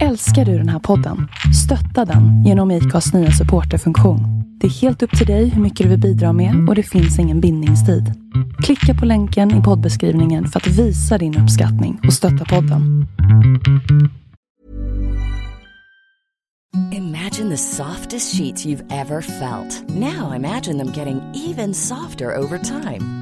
Älskar du den här podden? Stötta den genom IKAs nya supporterfunktion. Det är helt upp till dig hur mycket du vill bidra med och det finns ingen bindningstid. Klicka på länken i poddbeskrivningen för att visa din uppskattning och stötta podden. Imagine the softest sheets you've ever felt. Now imagine them getting even softer over time.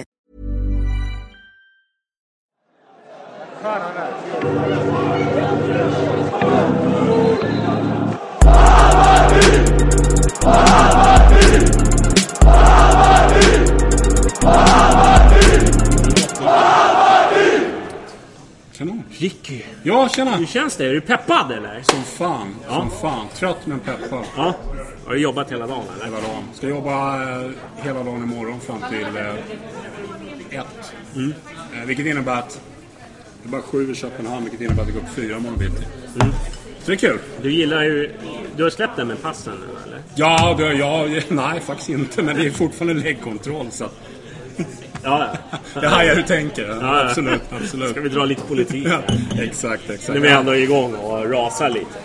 Kanon. Ricky, Ja, tjena! hur känns det? Är du peppad eller? Som fan, Ja. som fan. Trött men peppad. Ja. Har du jobbat hela dagen eller? Hela dagen. Ska jobba eh, hela dagen imorgon fram till eh, ett. Mm. Eh, vilket innebär att det är bara sju i Köpenhamn, vilket innebär att det går upp fyra imorgon bitti. Mm. Så det är kul. Du gillar ju... Du har släppt den med passen nu eller? Ja, det, ja, nej faktiskt inte. Men det är fortfarande läggkontroll så Ja, ja. jag hajar hur du tänker. ja. Absolut, absolut. Ska vi dra lite politik? Ja, exakt, exakt. Nu är vi ändå igång och rasar lite.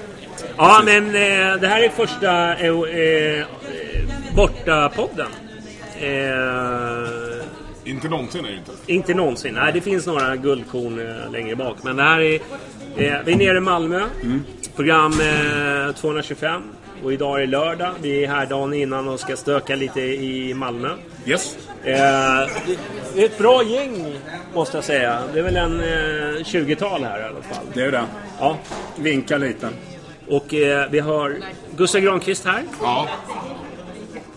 Ja, men eh, det här är första eh, eh, Borta-podden. Eh, Inte någonsin är det inte. Inte någonsin. Nej, det finns några guldkorn eh, längre bak. Men det här är... Eh, vi är nere i Malmö. Program eh, 225. Och idag är det lördag. Vi är här dagen innan och ska stöka lite i Malmö. Yes. Eh, det är ett bra gäng, måste jag säga. Det är väl en eh, 20-tal här i alla fall. Det är det. Ja. Vinka lite. Och eh, vi har Gustav Granqvist här. Ja,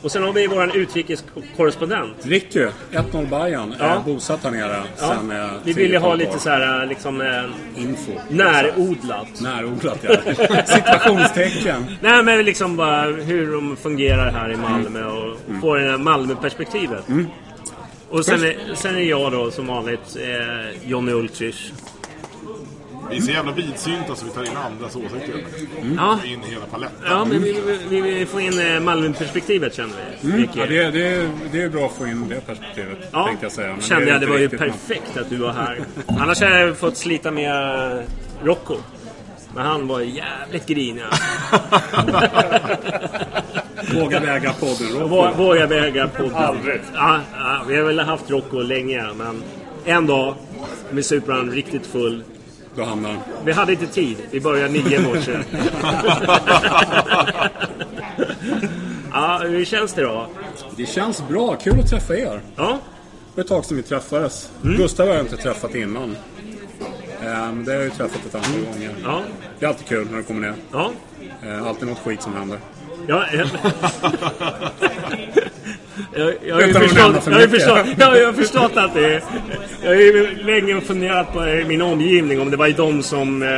Och sen har vi vår utrikeskorrespondent. Ricky, 1-0 Bayern. Ja. Är bosatt här nere Ja. sen eh, Vi vill ju ha 10-12 lite så här, liksom, eh, Info. närodlat. Närodlat ja. Situationstecken. Nej men liksom bara hur de fungerar här i Malmö och Mm. få det här Malmö-perspektivet. Och sen är, sen är jag då som vanligt eh, Johnny Ultrich. Vi är så jävla vidsynta så vi tar in andras åsikter. Ja. In hela paletten. Ja, men vi, vi, vi vill få in eh, Malmö-perspektivet känner vi. Mycket. Ja, det, är- det, är- det är bra att få in det perspektivet, Ja, tänkte jag säga. Men kände är jag. Det var ju perfekt att du var här. Annars hade jag fått slita med Rocco. Men han var jävligt grinig. Våga väga podden. Rocco. Våga väga podden. Aldrig. Ja, ja, vi har väl haft Rocco länge, men en dag med Supran riktigt full. Då hamnar han. Vi hade inte tid. Vi började nio i morse. ja, hur känns det då? Det känns bra. Kul att träffa er. Ja, Det var ett tag sedan vi träffades. Mm. Gustav har jag inte träffat innan. Ehm, det har jag ju träffat ett antal gånger. ja, Det är alltid kul när du kommer ner. ja. Ehm, alltid något skit som händer. Ja, jag, jag, jag, har Utan att förstått, jag, har förstått, ja, jag har förstått att det är... Jag har ju länge funderat på i min omgivning om det var de som eh,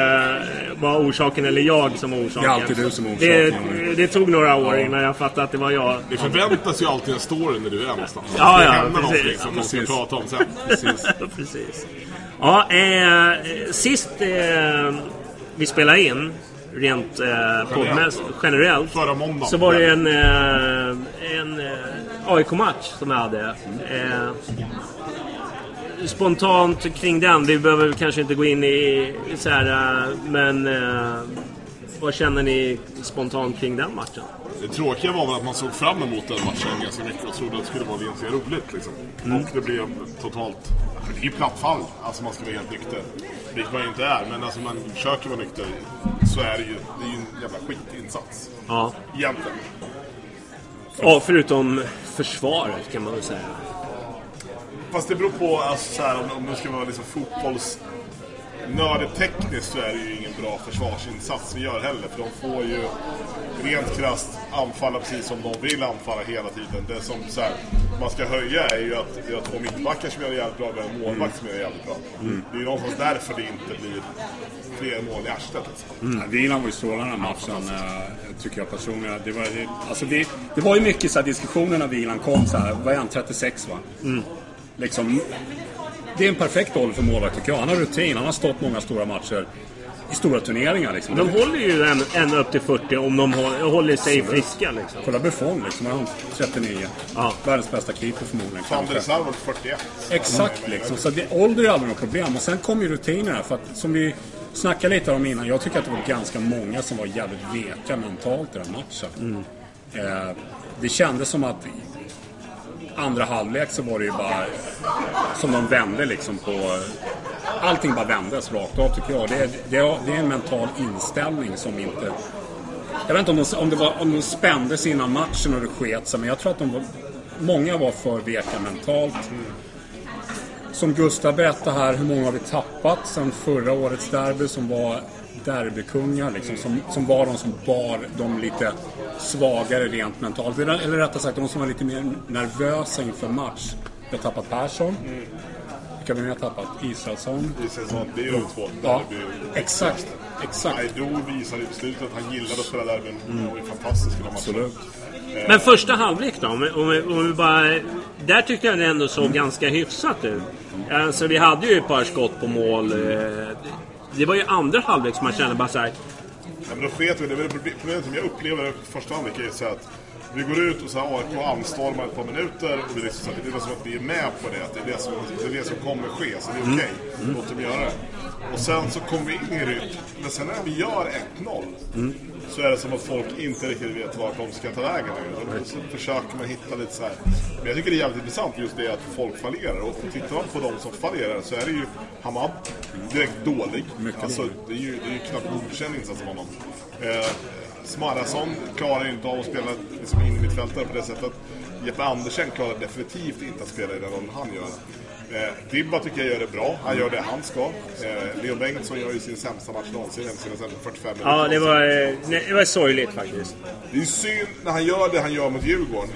var orsaken eller jag som var orsaken. Det är alltid du som är Det, orsaken. det tog några år innan jag fattade att det var jag. Det förväntas ju alltid en story när du är någonstans. Ja, det ja, händer precis. någonting som man ska Precis. prata om sen. Precis. Precis. Ja, eh, sist eh, vi spelade in, rent eh, poddmässigt, generellt, så var det en, eh, en eh, AIK-match som jag hade. Eh, spontant kring den, vi behöver kanske inte gå in i så här, eh, men eh, vad känner ni spontant kring den matchen? Det tråkiga var väl att man såg fram emot den matchen ganska mycket och trodde att det skulle vara ganska roligt. Liksom. Och det blev totalt... Det är ju platt fall, alltså man ska vara helt nykter. Vilket man ju inte är, men alltså man försöker vara nykter så är det ju. Det är ju jävla skitinsats. Ja. Egentligen. ja, förutom försvaret kan man väl säga. Fast det beror på alltså, så här, om, om det ska vara liksom fotbolls... Nördetekniskt så är det ju ingen bra försvarsinsats vi gör heller. För de får ju rent krasst anfalla precis som de vill anfalla hela tiden. Det som så här, man ska höja är ju att vi har två mittbackar som gör det jävligt bra. Vi har en målvakt som gör det jävligt bra. Det är ju någonstans därför det inte blir fler mål i arslet. Liksom. Wieland var ju strålande den här matchen, eh, tycker jag personligen. Det var, det, alltså det, det var ju mycket så här diskussioner när Wieland kom så här. Vad är han? 36 va? Liksom, det är en perfekt ålder för målvakt tycker jag. Han har rutin, han har stått många stora matcher i stora turneringar. Liksom. De håller ju en, en upp till 40 om de håller, håller sig friska liksom. Kolla Buffon liksom, han är 39. Ja. Världens bästa keeper förmodligen. Var 41. Exakt liksom. Så det, ålder är aldrig något problem. Och sen kommer ju rutinerna. För att, som vi snackade lite om innan. Jag tycker att det var ganska många som var jävligt veka mentalt i den matchen. Eh, det kändes som att andra halvlek så var det ju bara som de vände liksom på... Allting bara vändes rakt av tycker jag. Det är, det är, det är en mental inställning som inte... Jag vet inte om de, om det var, om de spändes innan matchen och det sket sig, men jag tror att de var, många var för veka mentalt. Som Gustav berättade här, hur många har vi tappat sen förra årets derby som var derbykungar liksom, som, som var de som bar de lite svagare rent mentalt. Eller, eller rättare sagt, de som var lite mer nervösa inför match. Vi har tappat Persson. Vilka har vi mer tappat? Israelsson. Det att det är de två. Ja, exakt. Exakt. Aido visade i beslutet att han gillade att spela derbyn. Han var ju fantastisk i den matchen. Absolut. Men första halvlek då? Om vi, om om vi bara, där tyckte jag det ändå såg ganska hyfsat ut. Alltså, vi hade ju ett par skott på mål. Det var ju andra halvlek som man kände bara så här. Ja, men då sket vi det. Det Problemet som jag upplever första halvlek är så att vi går ut och så här AIK anstormar ett par minuter och vi liksom, så att det är som att vi är med på det. Att det är det som, det är det som kommer ske. Så det är okej. Låt dem göra det. Och sen så kommer vi in i rytm. Men sen när vi gör 1-0 så är det som att folk inte riktigt vet vart de ska ta vägen. längre. Så försöker man hitta lite så här. Men jag tycker det är jävligt intressant just det att folk fallerar. Och tittar man på de som fallerar så är det ju Hamad direkt dålig. alltså, det är ju, det är ju knappt godkänd insats av honom. Eh, Smarason klarar inte av att spela liksom in i mittfältare på det sättet. Jeppe Andersen klarar definitivt inte att spela i den rollen han gör. Eh, Dibba tycker jag gör det bra. Han gör det han ska. Eh, Leo Bengtsson gör ju sin sämsta match någonsin, sina 45 minuter. Ja, det var, eh, nej, det var sorgligt faktiskt. Det är synd när han gör det han gör mot Djurgården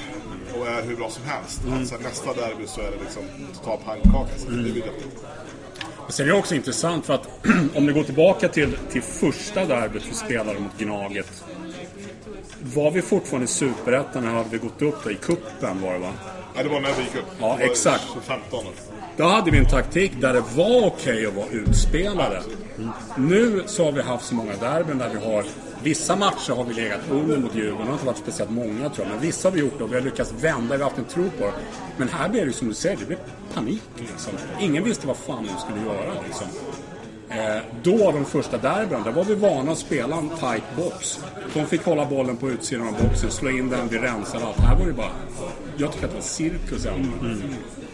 och är hur bra som helst. Mm. Alltså, nästa derby så är det liksom total pannkaka. Så det blir deppigt. Sen är det också intressant för att om du går tillbaka till, till första derbyt vi spelade mot Gnaget. Var vi fortfarande i Superettan eller hade vi gått upp då? I kuppen var det va? Ja, det var när vi gick upp. Ja, exakt. 15 Då hade vi en taktik där det var okej att vara utspelade. Nu så har vi haft så många derbyn där vi har Vissa matcher har vi legat under mot Djurgården. Det har inte varit speciellt många tror jag. Men vissa har vi gjort det och vi har lyckats vända. Vi har haft en tro på det. Men här blev det som du säger, det blev panik liksom. Ingen visste vad fan de skulle göra liksom. Eh, då, de första derbyn, där var vi vana att spela en tight box. De fick hålla bollen på utsidan av boxen, slå in den, vi rensade allt. Här var det bara... Jag tycker att det var cirkus ändå.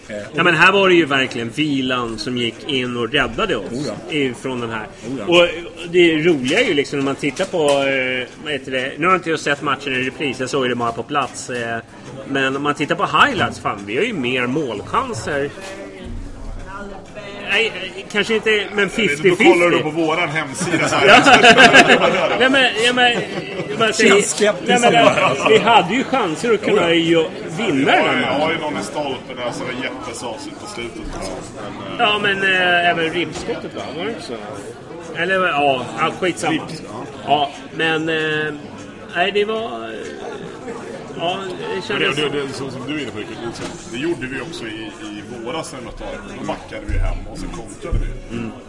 Eh, och- Ja, men här var det ju verkligen Vilan som gick in och räddade oss Oh ja. ifrån den här. Oh ja. Och det roliga är ju liksom när man tittar på... Eh, vad heter det? Nu har inte jag sett matchen i repris, jag såg det bara på plats. Eh, men om man tittar på highlights, fan vi har ju mer målchanser. Nej, eh, kanske inte, men Då kollar du 50-50. på våran hemsida så här. Nej men, ja, men, jag säger, Känns skeptisk men, alltså. Vi hade ju chanser att kunna ju vinna den Jag här har matchen. ju någon i stolpen där som är sa på slutet. Men, eh, Ja, men äh, även ribbskottet va? Var det inte så? Eller ja, skitsamma. Ja, men... eh, nej, det var... ja, det kändes... det, det, det, som, som du är inne på, det gjorde vi också i, i våras när vi mötte. Då backade vi hem och så kontrade vi.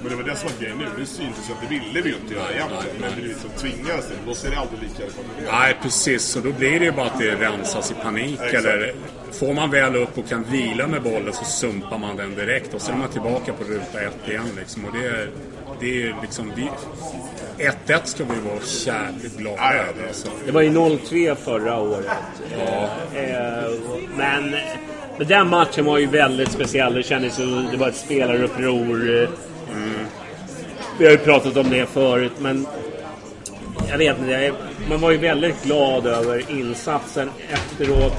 Men det var det som var grejen nu. Nu syntes det att det ville vi ju inte göra egentligen. Men vi liksom tvingades till. Då ser det aldrig lika ut. Nej, precis. Så då blir det ju bara att det rensas i panik. Exakt. Eller får man väl upp och kan vila med bollen så sumpar man den direkt. Och sen är man tillbaka på ruta ett igen. Liksom. Och det är, det är liksom... Vi, 1-1 ska vi vara jävligt glada över. det- Alltså. Det var ju 0-3 förra året. Ja. Eh, men, men den matchen var ju väldigt speciell. Det kändes som det var ett spelaruppror. eh. Vi har ju pratat om det förut, men... jag vet inte, jag, man var ju väldigt glad över insatsen efteråt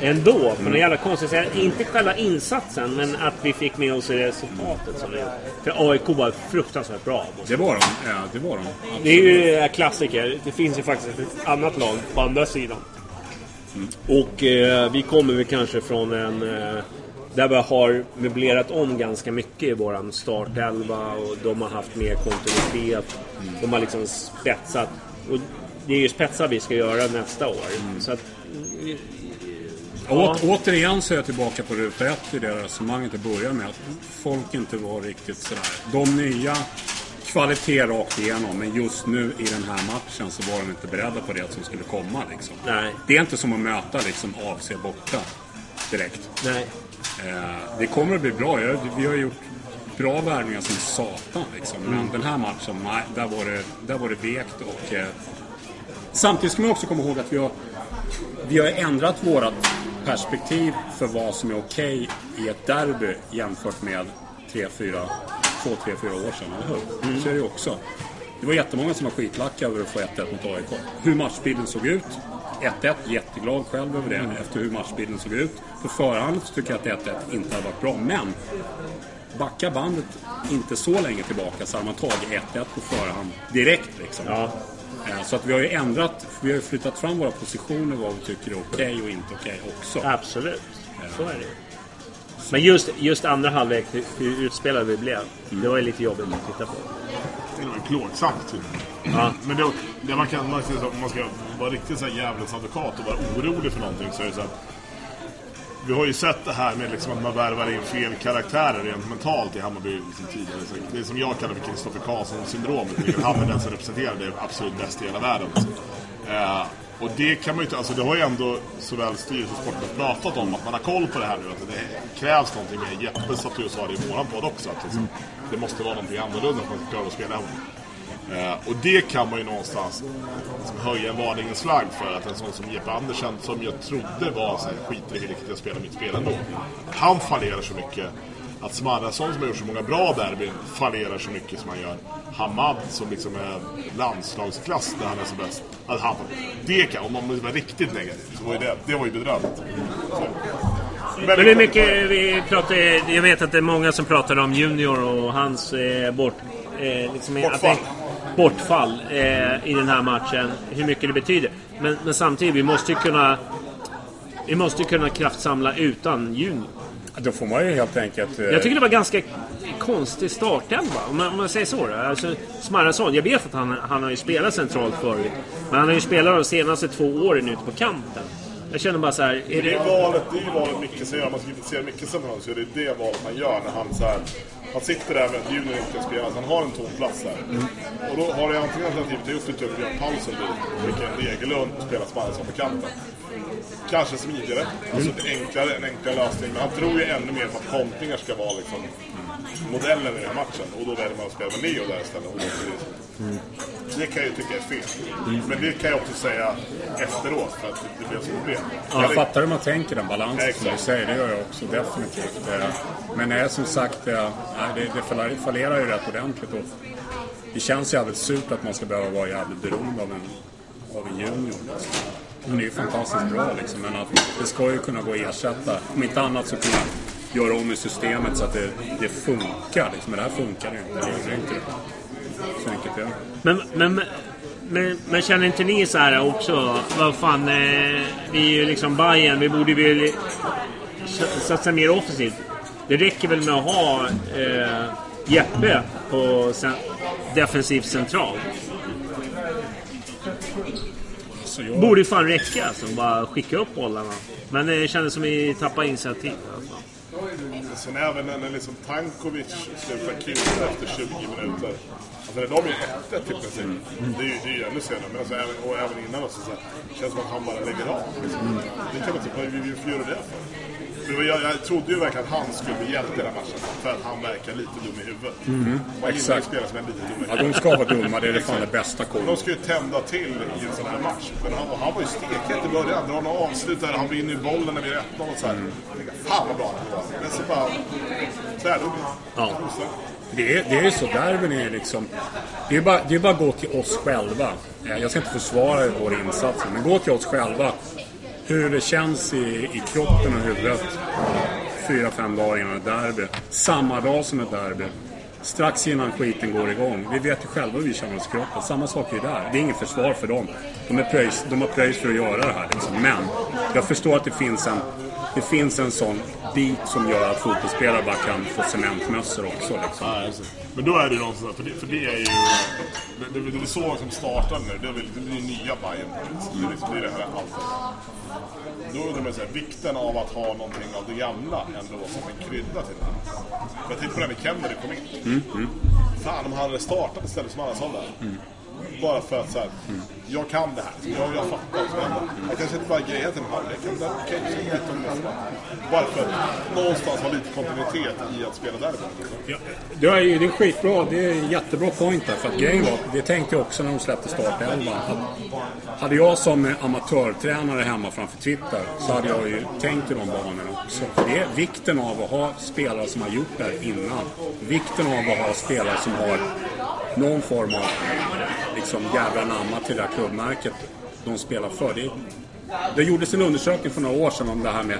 ändå. På något jävla konstigt sätt. Inte själva insatsen, men att vi fick med oss resultatet som vi. För AIK var fruktansvärt bra. Det var de. Ja, det var de. Det är ju klassiker. Det finns ju faktiskt ett annat lag på andra sidan. Och eh, vi kommer väl kanske från en... Eh, där vi har möblerat om ganska mycket i våran startelva och de har haft mer kontinuitet. De har liksom spetsat. Och det är ju spetsar vi ska göra nästa år. Så att, Å, återigen så är jag tillbaka på ruta ett i det resonemanget i början med att folk inte var riktigt sådär. De nya kvalitet rakt igenom men just nu i den här matchen så var de inte beredda på det som skulle komma. Liksom. Nej. Det är inte som att möta liksom, AFC borta direkt. nej. Eh, det kommer att bli bra. Jag, vi har gjort bra värvningar som satan. Liksom. Men den här matchen, nej, där var det, där var det vekt. Och, eh, samtidigt ska man också komma ihåg att vi har, vi har ändrat vårt perspektiv för vad som är okej i ett derby jämfört med 3, 4, 2, 3, 4 år sedan, eller hur? Så är det ju också. Det var jättemånga som var skitlacka över att få 1-1 mot AIK. Hur matchbilden såg ut. 1-1, jätteglad själv över det efter hur matchbilden såg ut. På förhand så tycker jag att 1-1 inte hade varit bra, men backa bandet inte så länge tillbaka så hade man tagit 1-1 på förhand direkt liksom. Ja. Eh, Så att vi har ju ändrat, vi har flyttat fram våra positioner vad vi tycker är okej och inte okej också. Absolut. Så är det ju. Men just, just andra halvlek, hur, utspelade vi blev. Det var ju lite jobbigt att titta på. Det var ju plågsamt. Typ. Ja. Men det, det man kan, man ska, om man ska vara riktigt så här djävulens advokat och vara orolig för någonting så är det så att vi har ju sett det här med liksom att man värvar in fel karaktärer rent mentalt i Hammarby liksom tidigare. Så Det är som jag kallar för Kristoffer Karlsson-syndromet. Vilket han är den som representerar det absolut bästa i hela världen. Eh, och det kan man ju inte, alltså det har ju ändå såväl styrelse och sportchef pratat om att man har koll på det här nu. Att det krävs någonting mer. Jeppe satt ju och sa det i våran podd också. Att liksom, det måste vara någonting annorlunda för att man ska klara att spela hemma. Eh, och det kan man ju någonstans liksom höja en varningens flagg för att en sån som Jeppe Andersen som jag trodde var så här, skiter i vilket jag spelar mitt spel ändå. Han fallerar så mycket. Att Smarrason som har gjort så många bra derbyn fallerar så mycket som han gör. Hamad som liksom är landslagsklass där han är som bäst. Att han, det kan, om man var riktigt negativ så var ju det, det var ju bedrövligt. Men hur mycket vi pratar... Jag vet att det är många som pratar om Junior och hans eh, bort... Eh, liksom, Bortfall. Att det, bortfall eh, i den här matchen. Hur mycket det betyder. Men, men samtidigt, vi måste ju kunna... Vi måste kunna kraftsamla utan Junior. Då får man ju helt enkelt... eh, Jag tycker det var ganska konstig startelva, om om man säger så. Då. Alltså, Smarrason, jag vet att han, han har ju spelat centralt förut. Men han har ju spelat de senaste två åren ute på kanten. Jag känner bara så här, är Det är det... valet, det är valet Micke gör. Man ska kritisera Micke som honom så är det det valet man gör när han så här, han sitter där med att Junior inte kan spela, så han har en tom plats där. Och då har det antingen alternativet gjort det upp Björn Paulsen dit, Mikael Degerlund och spela på kanten. Kanske smidigare, alltså enklare, en enklare lösning. Men han tror ju ännu mer på att kontringar ska vara liksom modellen i den här matchen. Och då väljer man att spela med Leo där istället. Och då- Det kan jag ju tycka är fel. Men det kan jag också säga efteråt för att det blev som det blev. Jag fattar hur man tänker den balansen som du säger. Det gör jag också definitivt. Eh, Men nej, som sagt, eh, det, det fall- fallerar ju rätt ordentligt. Och det känns jävligt surt att man ska behöva vara jävligt beroende av en, av en junior. Han är ju fantastiskt bra liksom, men att det ska ju kunna gå att ersätta. Om inte annat så kunna göra om i systemet så att det, det funkar. Liksom. Men det här funkar inte. Det gör inte det. Så enkelt är det. Men, men, men, men känner inte ni så här också? Vad fan, eh, vi är ju liksom Bayern, vi borde väl satsa mer offensivt. Det räcker väl med att ha eh, Jeppe på sen, defensivt central. Så jag, Borde ju fan räcka alltså, bara skicka upp bollarna. Men det kändes som vi tappade initiativ. Alltså. Sen även när liksom Tankovic slutar kuta efter 20 minuter. Alltså när de är 1 till princip. Det är ju det är ju ännu senare. Men alltså, även, och även innan också. Så här, det känns som att han bara lägger av. Liksom. Det kan man typ, vad vi vi göra det för? Jag, jag trodde ju verkligen att han skulle bli hjälte i den här matchen. För att han verkar lite dum i huvudet. Man gillar ju spelare som är lite dum i ja, huvudet. de ska vara dumma. Det är det fan det bästa De koden. ska ju tända till i en sån här match. Men han, han var ju stekhet i början. Drar några avslut där. Han vinner ju bollen när vi är 1-0 och så här. Tänkte, Fan vad bra han var. Men så bara... Då Ja. Det är, det är ju så, derbyn är liksom... Det är bara, det är bara att gå till oss själva. Jag ska inte försvara vår insats, men gå till oss själva. Hur det känns i, i kroppen och huvudet fyra, fem dagar innan ett derby. Samma dag som ett derby. Strax innan skiten går igång. Vi vet ju själva hur vi känner oss i kroppen. Samma sak är ju där. Det är inget försvar för dem. De, är pröjs, de har pröjs för att göra det här. Liksom. Men jag förstår att det finns en, det finns en sån bit som gör att fotbollsspelare bara kan få cementmössor också. Liksom. Men då är det ju någonstans, för det, för det är ju... Det, det, det är så som startar nu, det är det blir nya Bayern. Det är liksom- det är det här allt. Då undrar man här, vikten av att ha någonting av det gamla ändå som en krydda till det. Jag tänkte på det här med Kennedy kom in. Fan om han hade startat istället som alla sa där. Bara för att så här, jag kan det här. Jag, jag fattar vad som händer. Jag kanske inte bara grejer till en halvlek. det är Okej, så byter de nästa. Bara för att någonstans ha lite kontinuitet i att spela därifrån. Ja, det är det är skitbra. Det är en jättebra point där. För att grejen var, det tänkte jag också när de släppte startelvan. Hade jag som amatörtränare hemma framför Twitter så hade jag ju tänkt i de banorna också. För det är vikten av att ha spelare som har gjort det här innan. Vikten av att ha spelare som har någon form av liksom jävla namn till det här klubbmärket de spelar för. Det, det gjordes en undersökning för några år sedan om det här med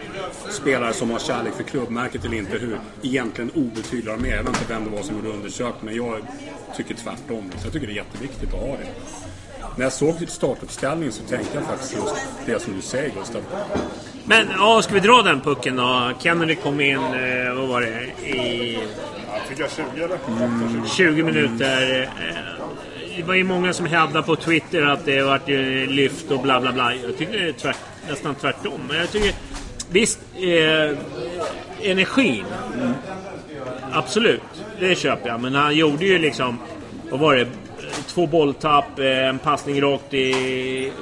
spelare som har kärlek för klubbmärket eller inte. Hur egentligen obetydliga de är. Jag vet inte vem det var som gjorde undersökningen, men jag tycker tvärtom. Så jag tycker det är jätteviktigt att ha det. När jag såg startuppställningen så tänkte jag faktiskt just det som du säger Gustav. Men ja, ska vi dra den pucken då? Kennedy kom in, eh, vad var det, i fick jag 20 eller? Mm. 20 minuter. Eh, det var ju många som hävdade på Twitter att det vart ju eh, lyft och bla bla bla. Jag tycker det är tvärt, nästan tvärtom. Men jag tycker... Visst, eh, energin. Absolut, det köper jag. Men han gjorde ju liksom... Vad var det? Två bolltapp, eh, en passning rakt i,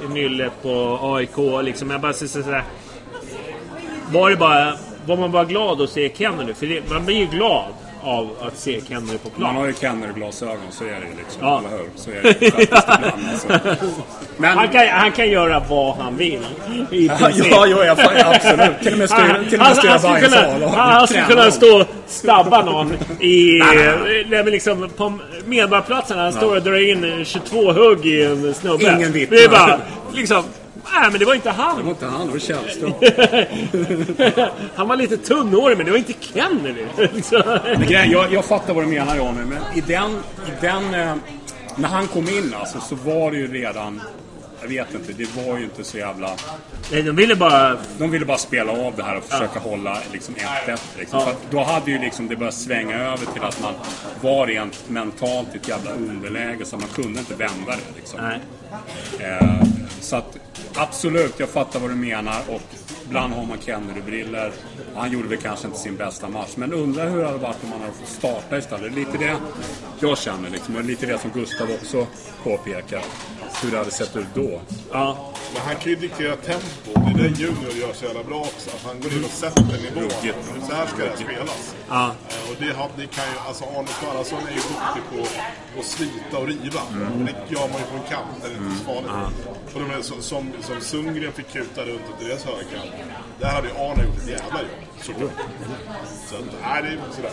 i nyllet på AIK. Liksom. Jag bara så, så, så, var det bara... Var man bara glad att se Kennedy? För det, man blir ju glad av att se Kennedy på Man plan. har ju Kenner-glasögon, så är det ju liksom. Ja. Eller hur? Så är det faktiskt ibland. Alltså. Men, Han kan, han kan göra vad han vill. I Ja, ja, ja, absolut. Till och med styra, till och med styra han skulle Bayerns kunna, han, han skulle kunna stå och stabba någon i... Nej, men liksom på Medborgarplatsen. Han står och drar in 22 hugg i en snubbe. Ingen vittnar. Det är bara liksom... Nej, men det var inte Det var han. inte han, det var Källström. han var lite tunnhårig, men det var inte Kennedy. Men jag, jag fattar vad du menar Johnny, men i den... I den eh, när han kom in alltså, så var det ju redan... Jag vet inte, det var ju inte så jävla... Nej, de ville bara... De ville bara spela av det här och försöka hålla liksom 1-1. Liksom. Att då hade ju liksom det börjat svänga över till att man var rent mentalt i ett jävla underläge så man kunde inte vända det. Liksom. Nej. Eh, så att absolut, jag fattar vad du menar och ibland har man Kennedy-briller. Han gjorde väl kanske inte sin bästa match, men undrar hur det hade varit om han hade fått starta istället. Det är lite det jag känner liksom, och lite det som Gustav också påpekar. Hur det hade sett ut då. Ja. Men han kan ju diktera tempo. Det är det Junior gör så jävla bra också. Att han går in och sätter nivån. Så här ska det spelas. Ja. Eh, Och det, har, det kan ju, alltså Arne Skörason är ju duktig på att slita och riva. Och det gör man ju på en kant där det inte är så farligt. Och är, som, som, som Sundgren fick kuta runt i deras högerkant. Där hade ju Arne gjort ett jävla jobb. Såklart. Så att, nej, det är sådär.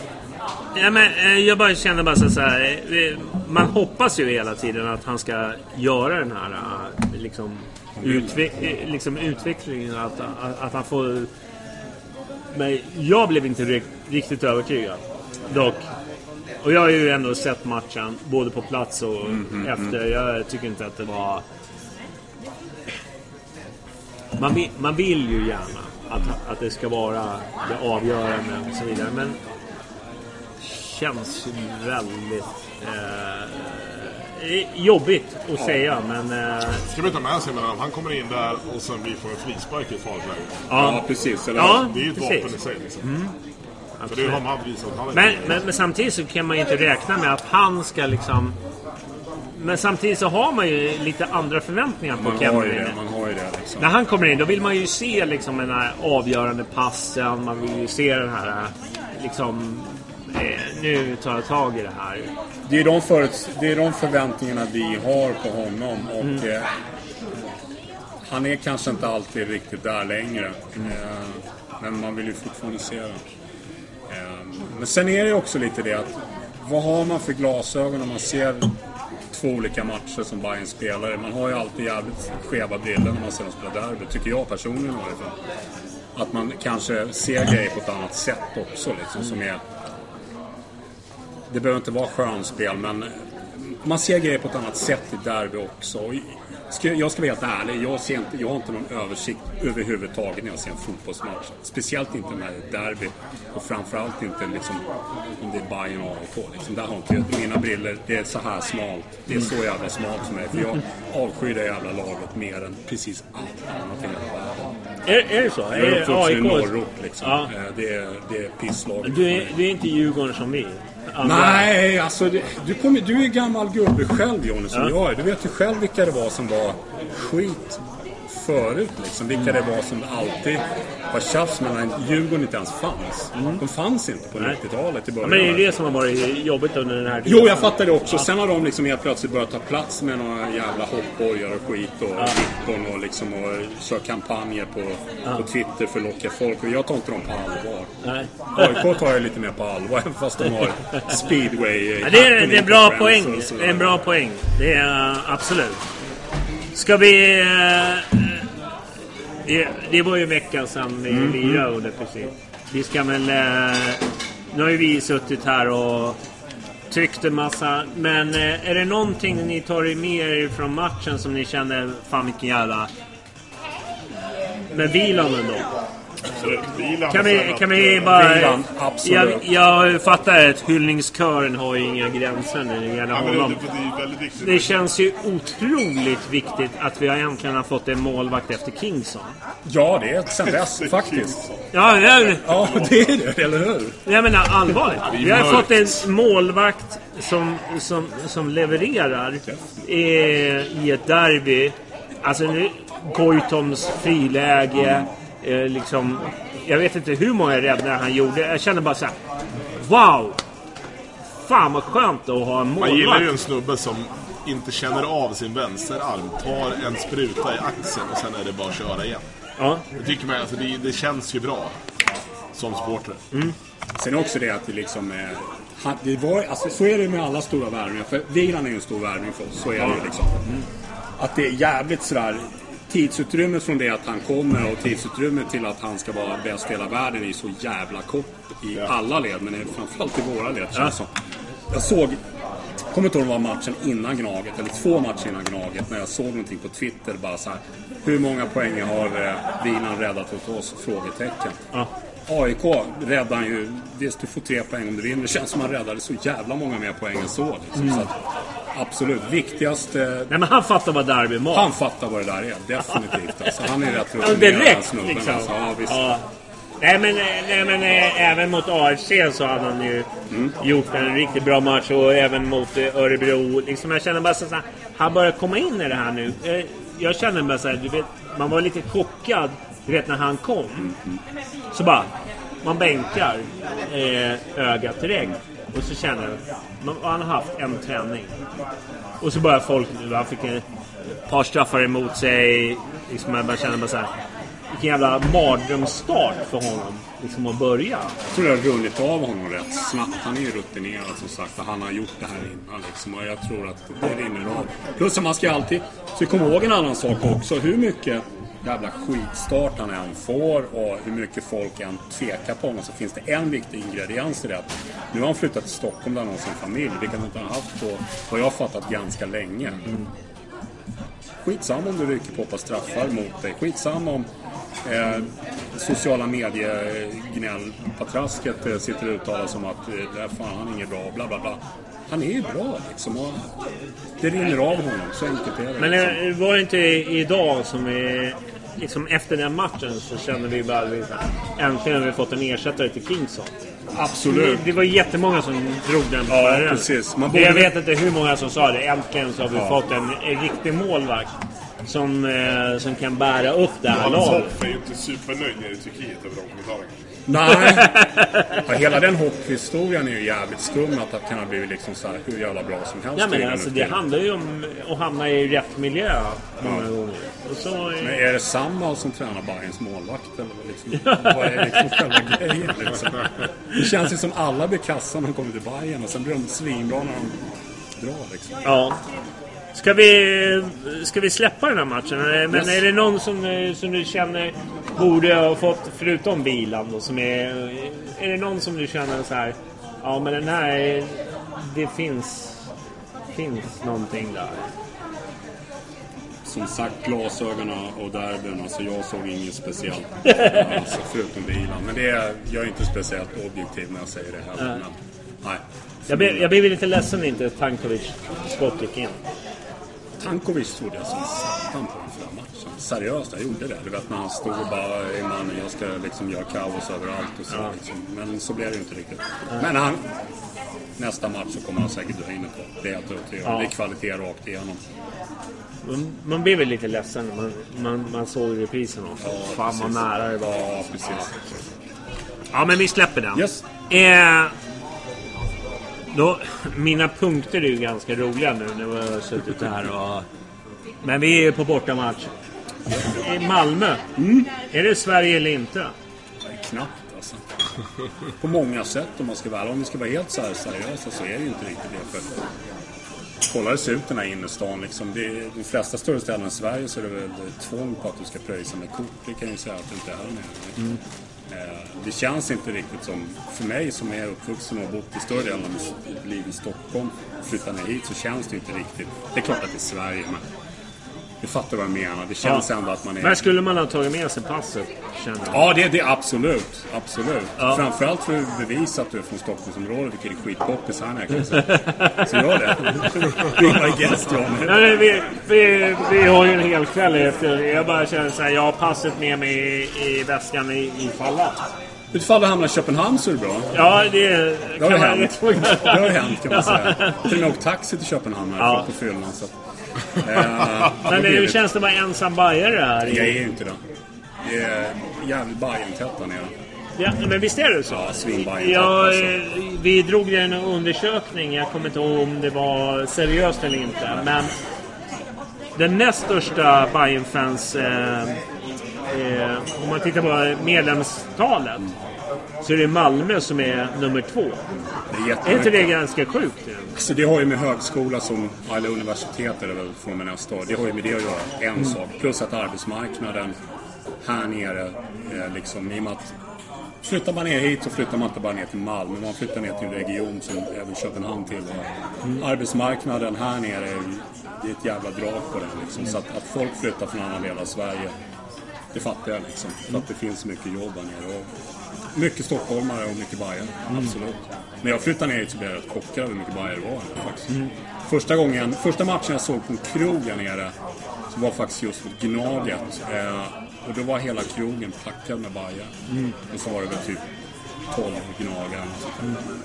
Ja, men, eh, jag bara känner bara så här. eh, Man hoppas ju hela tiden att han ska göra den här eh, liksom, utve liksom utvecklingen. Att, att, att han får... Men jag blev inte ri- riktigt övertygad. Dock. Och jag har ju ändå sett matchen både på plats och efter. Jag tycker inte att det var... Man vill, man vill ju gärna att, att det ska vara det avgörande och så vidare. Men känns ju väldigt eh, jobbigt att säga, men... Eh, Ska vi ta med sig han kommer in där och sen vi får en frispark i ett farligt läge. Ja, precis. Eller, Ja. Det är ju ett Precis. vapen i sig liksom. För det har man visat han men, men, men samtidigt så kan man ju inte räkna med att han ska liksom... Men samtidigt så har man ju lite andra förväntningar på man, har ju det, liksom. När han kommer in då vill man ju se liksom den här avgörande passen. Man vill ju se den här liksom... Eh, nu tar jag tag i det här. Det är, de förut, det är de förväntningarna vi har på honom och eh, han är kanske inte alltid riktigt där längre. Eh, men man vill ju fortfarande se det. Eh, men sen är det också lite det att vad har man för glasögon när man ser två olika matcher som Bayern spelar? Man har ju alltid jävligt skeva brillor när man ser dem spela derby, tycker jag personligen i alla fall. Att man kanske ser grejer på ett annat sätt också liksom, som är... Det behöver inte vara skönspel, men man ser grejer på ett annat sätt i derby också. Ska, jag ska vara helt ärlig, jag, ser inte, jag har inte någon översikt överhuvudtaget när jag ser en fotbollsmatch. Speciellt inte när det är derby. Och framförallt inte liksom, om det är Bayern och AIK. Liksom. Där har inte mina briller, det är så här smalt. Det är så jävla smalt för mig. För jag avskyr det jävla laget mer än precis allt annat i hela världen. Är, är det så? Jag är uppvuxen i norrort liksom. Ja. Eh, Det är, det är pisslaget. Du är, du är inte Djurgården som vi? Andra. Nej, alltså det, du, kommer, du är gammal gubbe själv Johnny som Ja. jag är. Du vet ju själv vilka det var som var skit förut liksom. Vilka det var som alltid var tjafs med när Djurgården inte ens fanns. De fanns inte på Mm. Nej. 90-talet i Ja, början. men det är ju det som har varit jobbigt under den här Jo, jag fattar det också. Sen har de liksom helt plötsligt börjat ta plats med några jävla hoppborgar och skit och jippon och liksom och kör kampanjer på, på Twitter för att locka folk. Och jag tar inte dem på allvar. AIK tar jag lite mer på allvar, även fast de har speedway Ja, det, är, det är bra poäng. Det är en bra poäng. Det är uh, absolut. Ska vi... eh, det, det var ju en vecka sedan vi Mm, lirade precis. Vi ska väl... eh, nu har ju vi suttit här och tryckt en massa. Men eh, är det någonting ni tar med er från matchen som ni känner, fan vilken jävla... Med Wieland ändå. Bilan Kan vi, kan vi bara... Absolut. Jag, jag fattar att hyllningskören har ju inga gränser när det gäller honom. det, känns ju otroligt viktigt att vi har äntligen har fått en målvakt efter Kingsson. Ja, det är sen dess faktiskt. Ja, jag, Ja, det är det, eller hur? jag menar allvarligt. Vi har fått en målvakt som, som, som levererar i, i ett derby. Alltså nu- Goitoms friläge. Eh, liksom, jag vet inte hur många räddningar han gjorde. Jag känner bara så här. Wow! Fan vad skönt att ha en Man gillar ju en målvakt. snubbe som inte känner av sin vänsterarm, tar en spruta i axeln och sen är det bara att köra igen. Ja. Det tycker man, alltså det, det känns ju bra. Som supporter. Sen också det att det liksom är... han- Det var, alltså, så är det med alla stora värvningar. För Wieland är ju en stor värvning för oss. Så är det ju liksom. Att det är jävligt sådär... Tidsutrymmet från det att han kommer och tidsutrymmet till att han ska vara bäst i hela världen är så jävla kort i alla led. Men framförallt i våra led Ja. som. Jag såg... Kommer inte ihåg var matchen innan Gnaget, eller två matcher innan Gnaget, när jag såg någonting på Twitter bara så här. Hur många poäng har eh, räddat åt oss? Frågetecken. Ja. AIK räddar han ju, visst du får tre poäng om du vinner. Det känns som han räddade så jävla många mer poäng än så. Liksom. så att, absolut, viktigast... Eh, Nej men han fattar vad derby var. han fattar vad det där är, definitivt. Alltså, han är rätt rutinerad, den direkt snubben. liksom. Alltså, ja, visst. Ja. Nej men, nej, men eh, även mot AFC så hade han ju gjort en riktigt bra match och även mot eh, Örebro. Liksom, jag känner bara så här, han börjar komma in i det här nu. Eh, Jag känner bara så här, du vet, man var lite chockad du vet när han kom. Så bara, man bänkar eh, ögat direkt. Och så känner man, han har haft en träning. Och så börjar folk, han fick ett par straffar emot sig. Liksom jag bara känner bara så här. Vilken jävla mardrömsstart för honom. Liksom att börja. Jag tror det har runnit av honom rätt snabbt. Han är ju rutinerad som sagt och han har gjort det här innan. Liksom, och jag tror att det rinner av. Plus att man ska alltid så kom ihåg en annan sak också. Hur mycket jävla skitstart han än får och hur mycket folk än tvekar på honom så finns det en viktig ingrediens i det. Nu har han flyttat till Stockholm där han har sin familj, vilket han inte har haft på, vad jag har fattat, ganska länge. Skitsamma om du rycker på par straffar mot dig. Skitsamma om eh, sociala mediegnällpatrasket eh, sitter och uttalar som att eh, "Nej, fan, han är inget bra, bla bla bla. Han är ju bra liksom. Och det rinner av honom, så enkelt är det. Men liksom. eh, var det inte idag som vi... Liksom efter den matchen så kände vi bara att äntligen har vi fått en ersättare till Kingsson. Absolut. Det, det var jättemånga som drog den Ja, parallellen. precis. Man Det Jag borde- vet inte hur många som sa det. Äntligen så har vi Ja. fått en, en riktig målvakt. som, eh, som kan bära upp det här laget. Hoff är ju inte supernöjd nere i Turkiet över de kommentarerna. Nej. Ja, hela den hopphistorien är ju jävligt skum. Att det kan blivit liksom så här hur jävla bra som helst. Ja, men alltså, det handlar ju om att hamna i rätt miljö många gånger. Och så, Men är det samma som tränar Bayerns målvakt? Eller liksom, vad är liksom själva grejen? Liksom? Det känns ju som alla blir kassa när de kommer till Bayern och sen blir de svinbra när de drar. Liksom. Ja. Ska vi, ska vi släppa den här matchen? Men Yes. är det någon som, eh, som du känner borde ha fått, förutom bilan då, som är... Är det någon som du känner så här... Ja, men den här... är- Det finns... Finns någonting där. Som sagt, glasögonen och derbyn. Alltså jag såg inget speciellt. Alltså, förutom bilen. Men det är, jag är inte speciellt objektiv när jag säger det heller. Men, nej. Jag blev, jag blev lite ledsen när inte Tankovic skott gick in. Tankovic trodde jag som satan på den förra matchen. Seriöst, jag gjorde det. Du vet när han stod och bara "Ey, mannen, jag ska liksom göra kaos överallt och så. Liksom. Men så blev det ju inte riktigt. Men han, nästa match så kommer han säkert dra in på. Det är jag övertygad. Ja. Det är kvalitet rakt igenom. Man, man blev väl lite ledsen man, man, man såg reprisen också. Fan vad nära det var. Ja, precis. Ja, men vi släpper den. Yes. Eh, då, mina punkter är ju ganska roliga nu när vi har suttit här och... Men vi är ju på bortamatch. I Malmö. Är det Sverige eller inte? Knappt alltså. På många sätt om man ska vara Om vi ska vara helt så här seriösa så är det ju inte riktigt det. För kolla hur det ser ut den här innerstan. Liksom. Det är, de flesta större städerna i Sverige så är det väl tvång på att du ska pröjsa med kort. Det kan jag ju säga att det inte är här nere. Eh, Eh, det känns inte riktigt som, för mig som är uppvuxen och har bott i större delen av mitt liv i Stockholm, flyttar ner hit så känns det inte riktigt. Det är klart att det är Sverige men du fattar vad jag menar. Det känns ändå att man är... Men skulle man ha tagit med sig passet? Känner jag. Ja, det, det är absolut. Absolut. Ja. Framförallt för att bevisa att du är från Stockholmsområdet, vilket är skitpoppis här kan jag. Så gör det. Be my guest, Johnny. Nej, vi, vi, vi har ju en hel kväll efter. Jag bara känner så här, jag har passet med mig i, i väskan i, i fallet. Utifall du hamnar i Köpenhamn så är det bra. Ja, det, Det har ju man- hänt. Det har hänt kan man säga. Till och med åkt taxi till Köpenhamn här Ja. på fyllan. Eh, Men det känns det att vara ensam bajare här? Jag är ju inte det. Det är jävligt Bajen-tätt där nere. Ja, men visst är det så? Ja, svinbajen Ja, alltså. eh, vi drog ju en undersökning. Jag kommer inte ihåg om det var seriöst eller inte. Men den näst största Bayern-fans... Eh, eh, om man tittar på medlemstalet. Så är det Malmö som är nummer två. Det är Är inte det ganska sjukt? Så det har ju med högskola som, eller universitet är det väl från och med nästa år. Det har ju med det att göra, en sak. Plus att arbetsmarknaden här nere, eh, liksom i och med att Flyttar man ner hit så flyttar man inte bara ner till Malmö, man flyttar ner till en region som även Köpenhamn tillhör. Arbetsmarknaden här nere, det är ett jävla drag på den liksom. Så att, att folk flyttar från andra delar av Sverige, det fattar jag liksom. För att det finns mycket jobb här nere. Och mycket stockholmare och mycket bajare, absolut. När jag flyttade ner hit så blev jag rätt chockad över hur mycket det var faktiskt. Första gången, första matchen jag såg på en krog här nere så var faktiskt just mot Gnaget. Eh, och då var hela krogen packad med bajer. Och så var det väl typ 12 gnagare.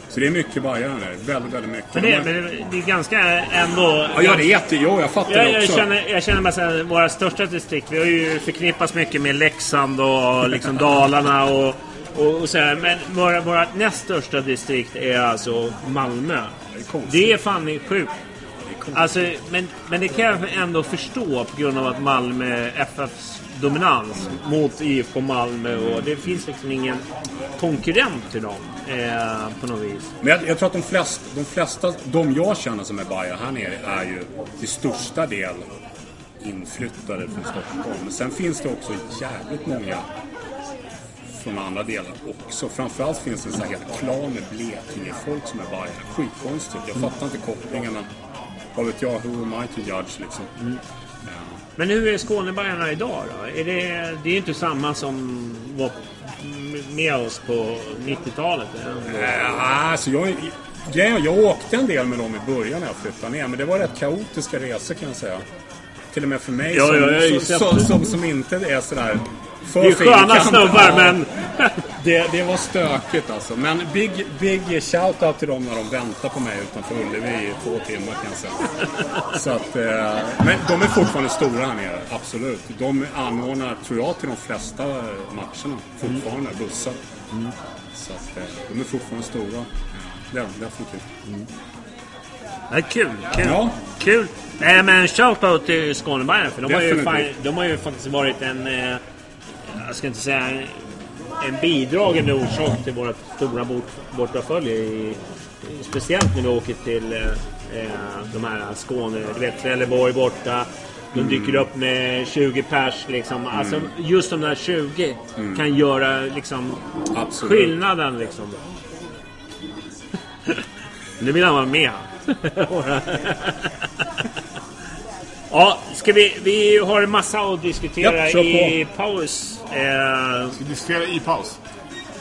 Så det är mycket här nere, väldigt, väldigt mycket. Men det, men det- är ganska ändå... Ja, ja, det är jätte... Jo, jag fattar Jag, det jag, också. känner, jag känner bara så här, våra största distrikt, vi har ju förknippats mycket med Leksand och liksom Dalarna och, och, och så här. Men våra, näst största distrikt är alltså Malmö. Det är. Det är fan sjukt. Alltså, men, men det kan jag ändå förstå på grund av att Malmö FFs dominans mot IFK Malmö och det finns liksom ingen konkurrent till dem eh, på något vis. Men jag, jag tror att de flesta, de flesta, de jag känner som är bajare här nere är ju till största del inflyttade från Stockholm. Men sen finns det också jävligt många från andra delar också. Framförallt finns det en sån här hel klan med Blekinge-folk som är bajare. Skitkonstigt. Jag fattar inte kopplingen vad vet jag, who am I to judge liksom. Ja. Men hur är Skånebajarna idag då? Är det, det är ju inte samma som var med oss på 90-talet. ändå. Äh, alltså jag, är, jag åkte en del med dem i början när jag flyttade ner, men det var rätt kaotiska resor kan jag säga. Till och med för mig Ja, som, ja, jag som, som, som, som inte är sådär för Det är sköna snubbar men... Det, det var stökigt alltså. Men big, big shout-out till dem när de väntar på mig utanför Ullevi i två timmar kan jag säga. Så att, eh, men de är fortfarande stora här nere, absolut. De anordnar, tror jag, till de flesta matcherna fortfarande, bussar. Så att, eh, de är fortfarande stora. Ja, definitivt. Ja, kul, kul. Ja. Kul. Nej men shoutout till Skånebergen för de har, ju de har ju faktiskt varit en... Eh, jag ska inte säga en, bidragande orsak till våra stora bort, bortafölje. Speciellt när vi åker till eh, eh, de här Skåne, du vet Trelleborg borta. De Mm. dyker upp med 20 pers liksom. Alltså just de där 20 kan göra liksom Absolut. skillnaden liksom. Nu vill han vara med. ja, ska vi, vi har en massa att diskutera Ja, i paus. Eh, Ska vi diskutera i paus?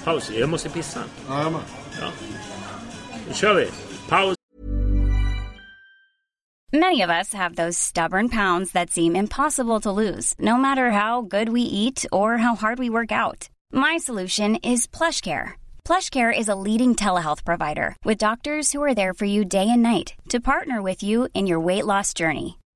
paus. Jag måste pissa. Ja, jag med. Nu kör vi. Paus. Many of us have those stubborn pounds that seem impossible to lose, no matter how good we eat or how hard we work out. My solution is PlushCare. PlushCare is a leading telehealth provider with doctors who are there for you day and night to partner with you in your weight loss journey.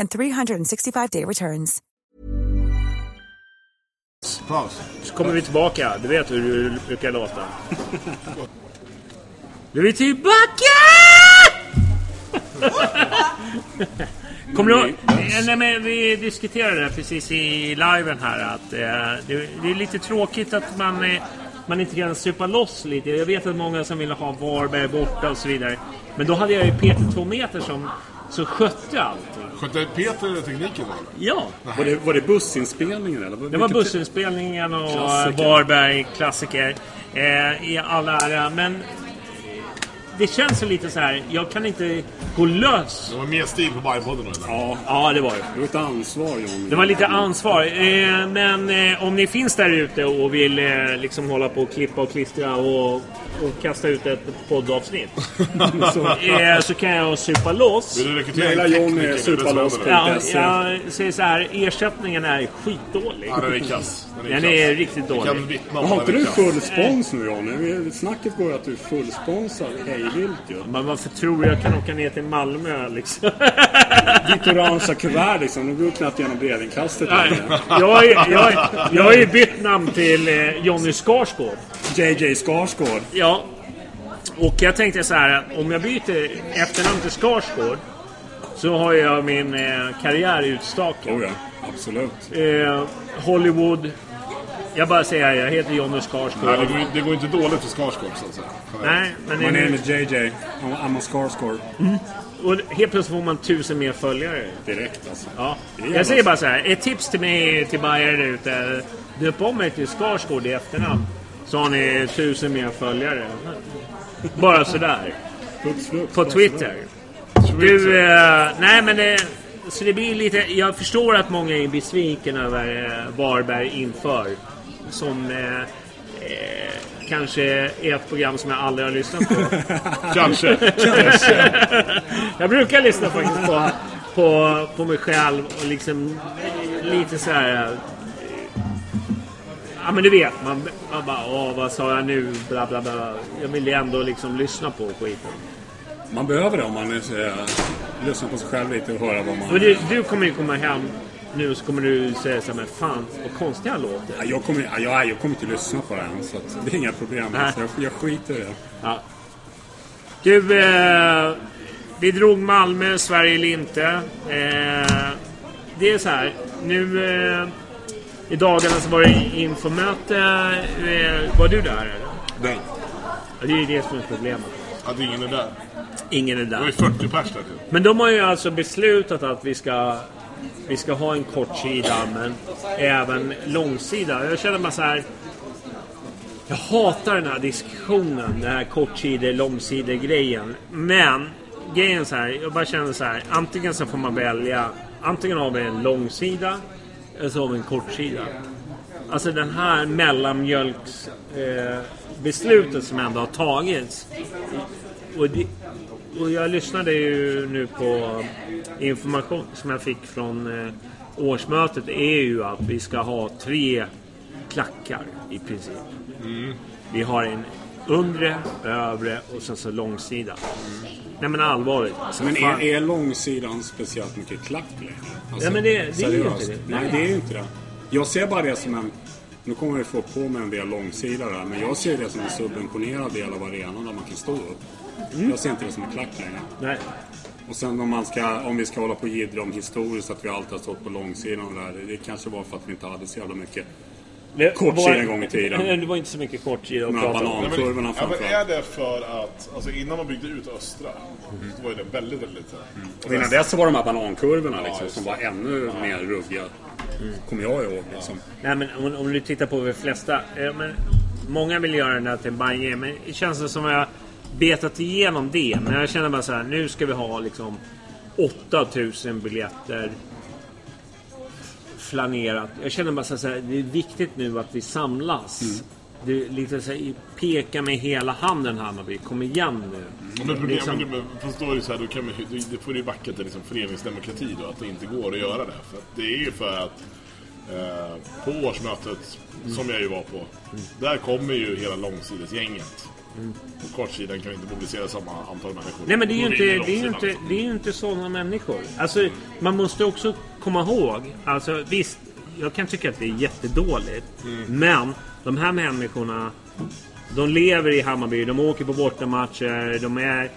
and 365-day returns. Paus. Så kommer vi tillbaka. Du vet hur det brukar låta. Nu är vi tillbaka! Kommer du ihåg? Nej, men vi diskuterade det precis i liven här att eh, det, det är lite tråkigt att man, eh, man inte kan supa loss lite. Jag vet att många som vill ha Varberg borta och så vidare. Men då hade jag ju Peter 2 meter som, som skötte allting. Skötte Peter tekniken då? Ja, Var det, var det bussinspelningen eller? det var bussinspelningen och Klassiker. Varberg, klassiker. Eh, I all ära, men det känns ju lite så här. Jag kan inte gå lös. Det var mer stil på Bajenpodden? Ja, Ja, det var det. det var ett ansvar Johnny. Det var lite ansvar. Eh, men eh, om ni finns där ute och vill eh, liksom hålla på och klippa och klistra och, och kasta ut ett poddavsnitt. så, eh, så kan jag supa loss. Vill du rekrytera Maila en Johnny, tekniker? supa loss. Det är det som Ja, jag säger så här. Ersättningen är skitdålig. Ja, den är kass. Den är riktigt Jag kan dålig. har inte den är du full spons nu Johnny? Snacket går ju att du är fullsponsrad hejvilt ju. Men varför tror jag kan åka ner till Malmö liksom? Ditt orangea kuvert liksom, de går knappt genom brevinkastet Nej, jag, jag, jag har ju bytt namn till eh, Jonny Skarsgård. JJ Skarsgård. Ja. Och jag tänkte så här om jag byter efternamn till Skarsgård så har jag min eh, karriär utstakad. Oh ja, absolut. Eh, Hollywood. Jag bara säger jag heter Jonny Nej, Skarsgård. det, går, det går inte dåligt för Skarsgård så att säga. Nej, men My name is JJ. I'm a Skarsgård. och helt plötsligt får man tusen mer följare. Direkt alltså. Ja. Jag säger bara så här. Ett tips till mig till bajare där ute. Döp om mig till Skarsgård i efternamn. Så har ni tusen mer följare. Bara sådär. På Twitter. Du, eh, nej men det... Så det blir lite... Jag förstår att många är besviken över eh, Varberg inför. Som eh, eh, kanske är ett program som jag aldrig har lyssnat på. Kanske. jag brukar lyssna faktiskt på, på, på mig själv och liksom lite så här. eh, Ja men du vet, man, man bara åh vad sa jag nu? Bla bla bla. Jag vill ju ändå liksom lyssna på skiten. Man behöver det om man eh, lyssnar på sig själv lite och höra vad man... Och du, du kommer ju komma hem nu så kommer du säga så här, men fan vad konstig jag låter. Ja, jag, kommer, ja, jag, kommer inte lyssna på det än, så att det är inga problem. Nej. Alltså, jag, jag skiter i det. Ja. Du, eh, vi drog Malmö, Sverige eller inte. Eh, det är så här, nu eh, i dagarna så var det infomöte. Eh, var du där eller? Nej. Ja, det är ju det som är problemet. Att ingen är där. Ingen är Det var där. ju 40 pers där typ. Men de har ju alltså beslutat att vi ska, vi ska ha en kortsida men även långsida. Jag känner bara så här. Jag hatar den här diskussionen, den här kortsidor långsidor grejen. Men grejen är så här, jag bara känner så här. Antingen så får man välja. Antingen har vi en långsida eller så har vi en kortsida. Alltså den här mellanmjölks eh, beslutet som ändå har tagits. Och, det, och jag lyssnade ju nu på information som jag fick från eh, årsmötet är ju att vi ska ha tre klackar i princip. Vi har en undre, övre och sen så långsida. Nej men allvarligt. Alltså, Men är, är långsidan speciellt mycket klack längre? Alltså, Ja, men det- det är ju inte det. Nej, Nej. det är ju inte det. Jag ser bara det som en... Nu kommer vi få på med en del långsida där, men jag ser det som en subventionerad del av arenan där man kan stå upp. Mm. Jag ser inte det som en klack längre. Nej. Och sen om, man ska, om vi ska hålla på och jiddra om historiskt att vi alltid har stått på långsidan och där. Det kanske var för att vi inte hade så jävla mycket Det Kortsida var- en gång i tiden. Det var inte så mycket kortsida att De här prata om. banan- Kurvorna ja, men är det för att, alltså innan man byggde ut östra, då var ju det väldigt, väldigt lite. Och innan dess så var de här banankurvorna liksom, just som var ännu mer ruggiga. Kommer jag ihåg liksom. Nej, men om, om du tittar på de flesta. Eh, men, många vill göra den där till Bajen, men det känns det som att jag betat igenom det. Men jag känner bara så här, nu ska vi ha liksom 8000 biljetter flanerat. Jag känner bara så här, det är viktigt nu att vi samlas. Det är lite så här, peka med hela handen Hammarby. Kom igen nu. Men problemet Liksom- fast då är det så här, då kan man, ju- det får ju backa till liksom föreningsdemokrati då, att det inte går att göra det. För det är ju för att eh, på årsmötet, som jag ju var på, där kommer ju hela långsidesgänget. På kortsidan kan vi inte mobilisera samma antal människor. Nej men det är ju inte, det är inte, det är inte sådana människor. Alltså, man måste också komma ihåg. Alltså visst, jag kan tycka att det är jättedåligt. Men de här människorna, de lever i Hammarby, de åker på bortamatcher, de är...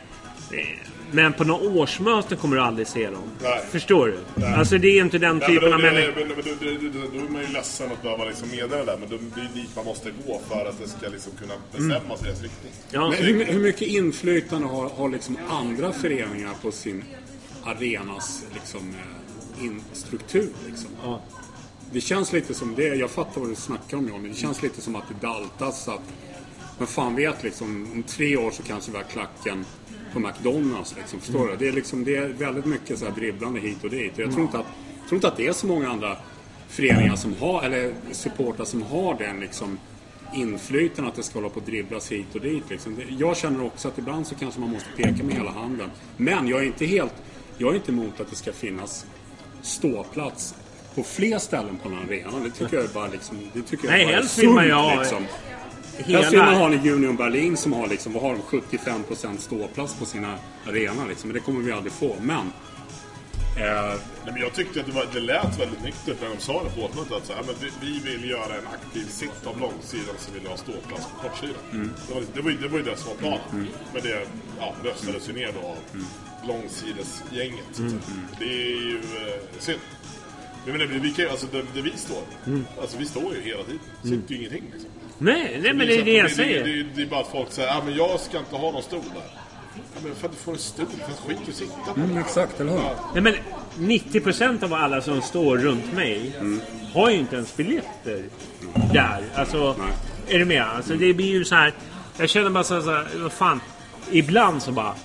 Men på några årsmöten kommer du aldrig se dem. Nej. Förstår du? Alltså det är inte den Nej, typen men av då, människor. men, men, men, då, då, då, då är man ju ledsen att behöva liksom meddela det, men då, det är dit man måste gå för att det ska liksom kunna bestämmas i rätt riktning. Ja. Men hur, hur mycket inflytande har, har liksom andra föreningar på sin arenas liksom, eh, in, struktur? Liksom? Ja. Det känns lite som det, jag fattar vad du snackar om Johnny. Det känns lite som att det daltas att men fan vet liksom, om tre år så kanske vi har klacken på McDonalds. Liksom, förstår du? Det är, liksom, det är väldigt mycket så här dribblande hit och dit. Och jag tror inte, att, tror inte att det är så många andra föreningar som har, eller supportrar som har den liksom inflytande att det ska hålla på och dribblas hit och dit. Liksom. Jag känner också att ibland så kanske man måste peka med hela handen. Men jag är inte helt, jag är inte emot att det ska finnas ståplats på fler ställen på den här arenan. Det tycker jag är bara liksom, det tycker jag Nej, helst vill man ju ha liksom. Hela... Vill man ha en Union Berlin som har liksom, vad har de, 75% ståplats på sina arenor liksom. Men det kommer vi aldrig få. Men... Eh, Nej, men jag tyckte att det, var, det lät väldigt nyktert när de sa det på årsmötet. Att så här, men vi, vi vill göra en aktiv sitt av långsidan så vill vi ha ståplats på kortsidan. Det, var, det, var, ju- det var ju det som var planen. Men det ja, röstades ju ner då av långsidesgänget. så att säga. Det är ju eh, synd. Men det, vi kan, ju- alltså, det, det vi står, alltså vi står ju hela tiden. Sitter ju ingenting. Liksom. Nej, nej men det är det jag säger. Det, det, det är bara att folk säger att ah, men jag ska inte ha någon stol där. Ja, men för att du får en stol, finns skit att sitta på. mm, exakt, eller hur? Nej, men 90% av alla som står runt mig har ju inte ens biljetter där. Alltså, är du med? Alltså, det blir ju så här. Jag känner bara så här, så här, vad fan. Ibland så bara.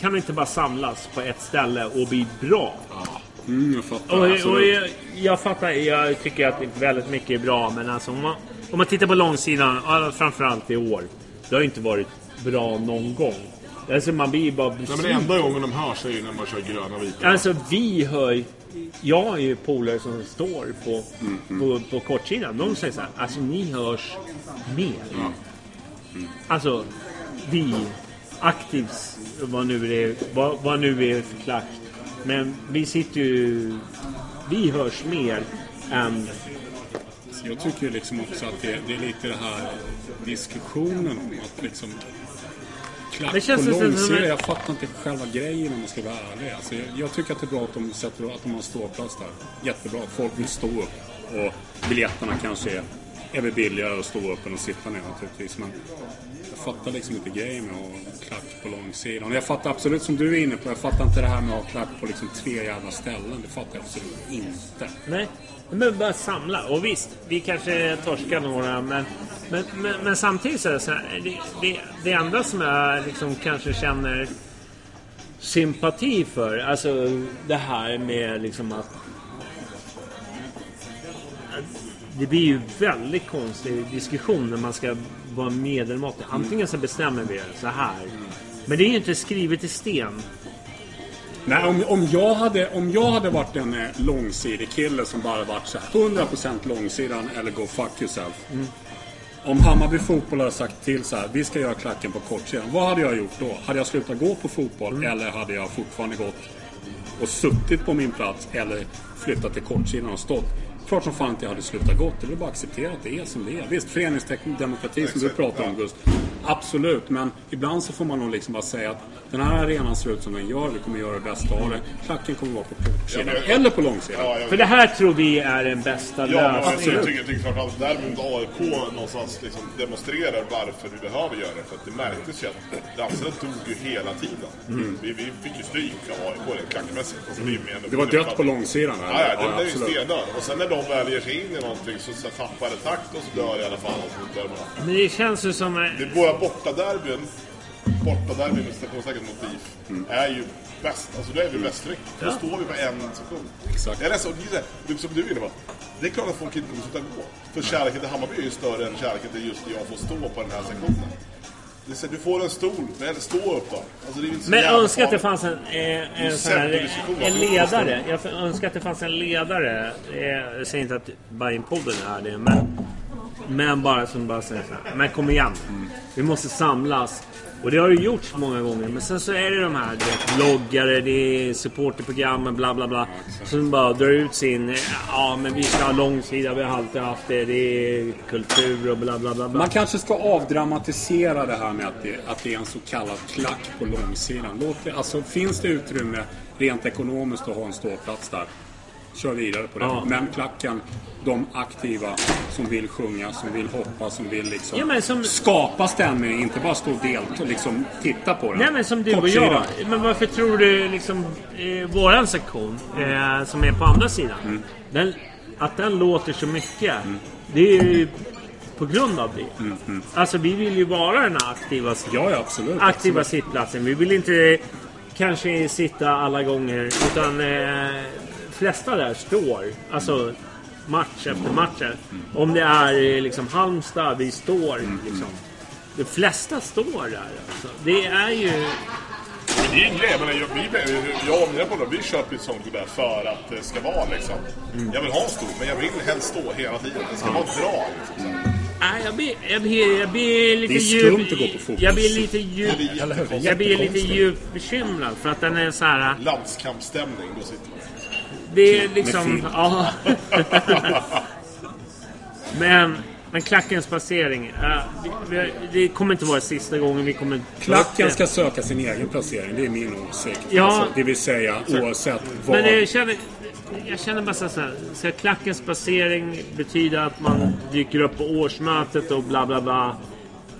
Kan vi inte bara samlas på ett ställe och bli bra? Mm, jag fattar. Och, och jag, jag fattar, jag tycker att väldigt mycket är bra. Men alltså om man, om man tittar på långsidan, ja, framförallt i år. Det har ju inte varit bra någon gång. Alltså man blir bara Nej, men enda gången de hörs är ju när man kör gröna vita. Alltså vi hör Jag har ju polare som står på, på, på kortsidan. De säger så här, alltså ni hörs mer. Alltså vi Aktivs, vad nu det är, vad, vad nu är för klack. Men vi sitter ju... Vi hörs mer än... Så jag tycker liksom också att det, det är lite det här diskussionen om att liksom klack Det känns på en- Jag fattar inte själva grejen om man ska vara ärlig. Alltså, jag, jag tycker att det är bra att de sätter att de har ståplats där. Jättebra. Folk vill stå upp. Och biljetterna kanske är, är väl billigare att stå upp än att sitta ner naturligtvis. Men jag fattar liksom inte grejen med att ha klack på långsidan. Jag fattar absolut som du är inne på. Jag fattar inte det här med att ha klack på liksom tre jävla ställen. Det fattar jag absolut inte. Nej, men bara samla. Och visst, vi kanske torskar några, men, men, men, men samtidigt så är det så här, det, det, det enda som jag liksom kanske känner sympati för, alltså det här med liksom att det blir ju väldigt konstig diskussion när man ska vara medelmåttig. Antingen så bestämmer vi det så här. Men det är ju inte skrivet i sten. Nej, om, om, jag hade, om jag hade varit en eh, långsidig kille som bara varit så här 100% långsidan eller go fuck yourself. Om Hammarby fotboll hade sagt till så här, vi ska göra klacken på kortsidan. Vad hade jag gjort då? Hade jag slutat gå på fotboll eller hade jag fortfarande gått och suttit på min plats eller flyttat till kortsidan och stått? Klart som fan inte jag hade slutat gått. Det är bara att acceptera att det är som det är. Visst, föreningsdemokrati som du pratar om Gust. Absolut, men ibland så får man nog liksom bara säga att den här arenan ser ut som den gör. Vi kommer göra det bästa av det. Klacken kommer vara på kortsidan Ja, eller på långsidan. Ja, För det här tror vi är den bästa Ja, men jag lösningen. tycker, jag tycker framförallt däremot AIK någonstans liksom demonstrerar varför vi behöver göra det. För att det märktes ju att dansarna dog ju hela tiden. Vi, vi fick ju stryk av AIK klackmässigt. Alltså, är med- Det var dött på långsidan. Ja, ja, det blev ju absolut. stendöd. Och sen när de väl ger sig in i någonting så, så tappar det takt och så dör i alla fall. Och så dör man. Men det känns ju som... Det är våra bortaderbyn, bortaderbyn med citationstecken mot DIF, är ju bäst. Alltså då är vi bäst tryck. Då Ja. står vi på en sekund. Exakt. Jag ledsen, och det är det som du är inne på. Det är klart att folk inte kommer sluta gå. För kärleken till Hammarby är ju större än kärleken till just jag får stå på den här sektionen. Det är så du får en stol, men stå upp då. Alltså, det är inte så Men jävla önskar att det fanns en, eh, en, sån här, en ledare. Jag önskar att det fanns en ledare. Eh, Jag säger inte att Bajen-podden är det, men, men bara som bara säger så här. Men kom igen. Vi måste samlas. Och det har ju gjorts många gånger. Men sen så är det de här vet, bloggare, det är supporterprogrammen, bla bla bla. Som bara drar ut sin... Ja, men vi ska ha långsida, vi har alltid haft det. Det är kultur och bla bla bla. bla. Man kanske ska avdramatisera det här med att det, att det är en så kallad klack på långsidan. Låt det, alltså, finns det utrymme rent ekonomiskt att ha en ståplats där, kör vidare på det. Ja. Men klacken, de aktiva som vill sjunga, som vill hoppa, som vill liksom Ja, som- skapa stämning, inte bara stå och delta, liksom titta på den. Nej men som du och jag. Men varför tror du liksom eh, våran sektion eh, som är på andra sidan. Mm. Den, att den låter så mycket. Det är ju på grund av det. Alltså vi vill ju vara den aktiva, Mm, Ja, ja, absolut. aktiva absolut. sittplatsen. Vi vill inte kanske sitta alla gånger utan eh, flesta där står. Alltså match efter match. Mm. Om det är eh, liksom Halmstad, vi står liksom. De flesta står där alltså. Det är ju... Det är en grej, men jag, vi, jag och mina polare, vi köper ju ett sånt där för att det ska vara liksom. Jag vill ha en stor, men jag vill helst stå hela tiden. Det ska vara bra liksom. Nej, jag blir, jag blir, jag blir lite Det är djup... skumt att gå på fotboll. Jag blir lite djup... Jag blir lite djupt bekymrad för att den är så här... Landskampsstämning, då sitter man. Det är liksom... Ja. men, men klackens placering. ja, vi- vi- det kommer inte vara sista gången vi kommer... Klacken det. ska söka sin egen placering, det är min åsikt. Ja. Alltså, det vill säga oavsett vad... Men jag känner, jag känner bara så här. Ska klackens placering betyda att man dyker upp på årsmötet och bla bla bla?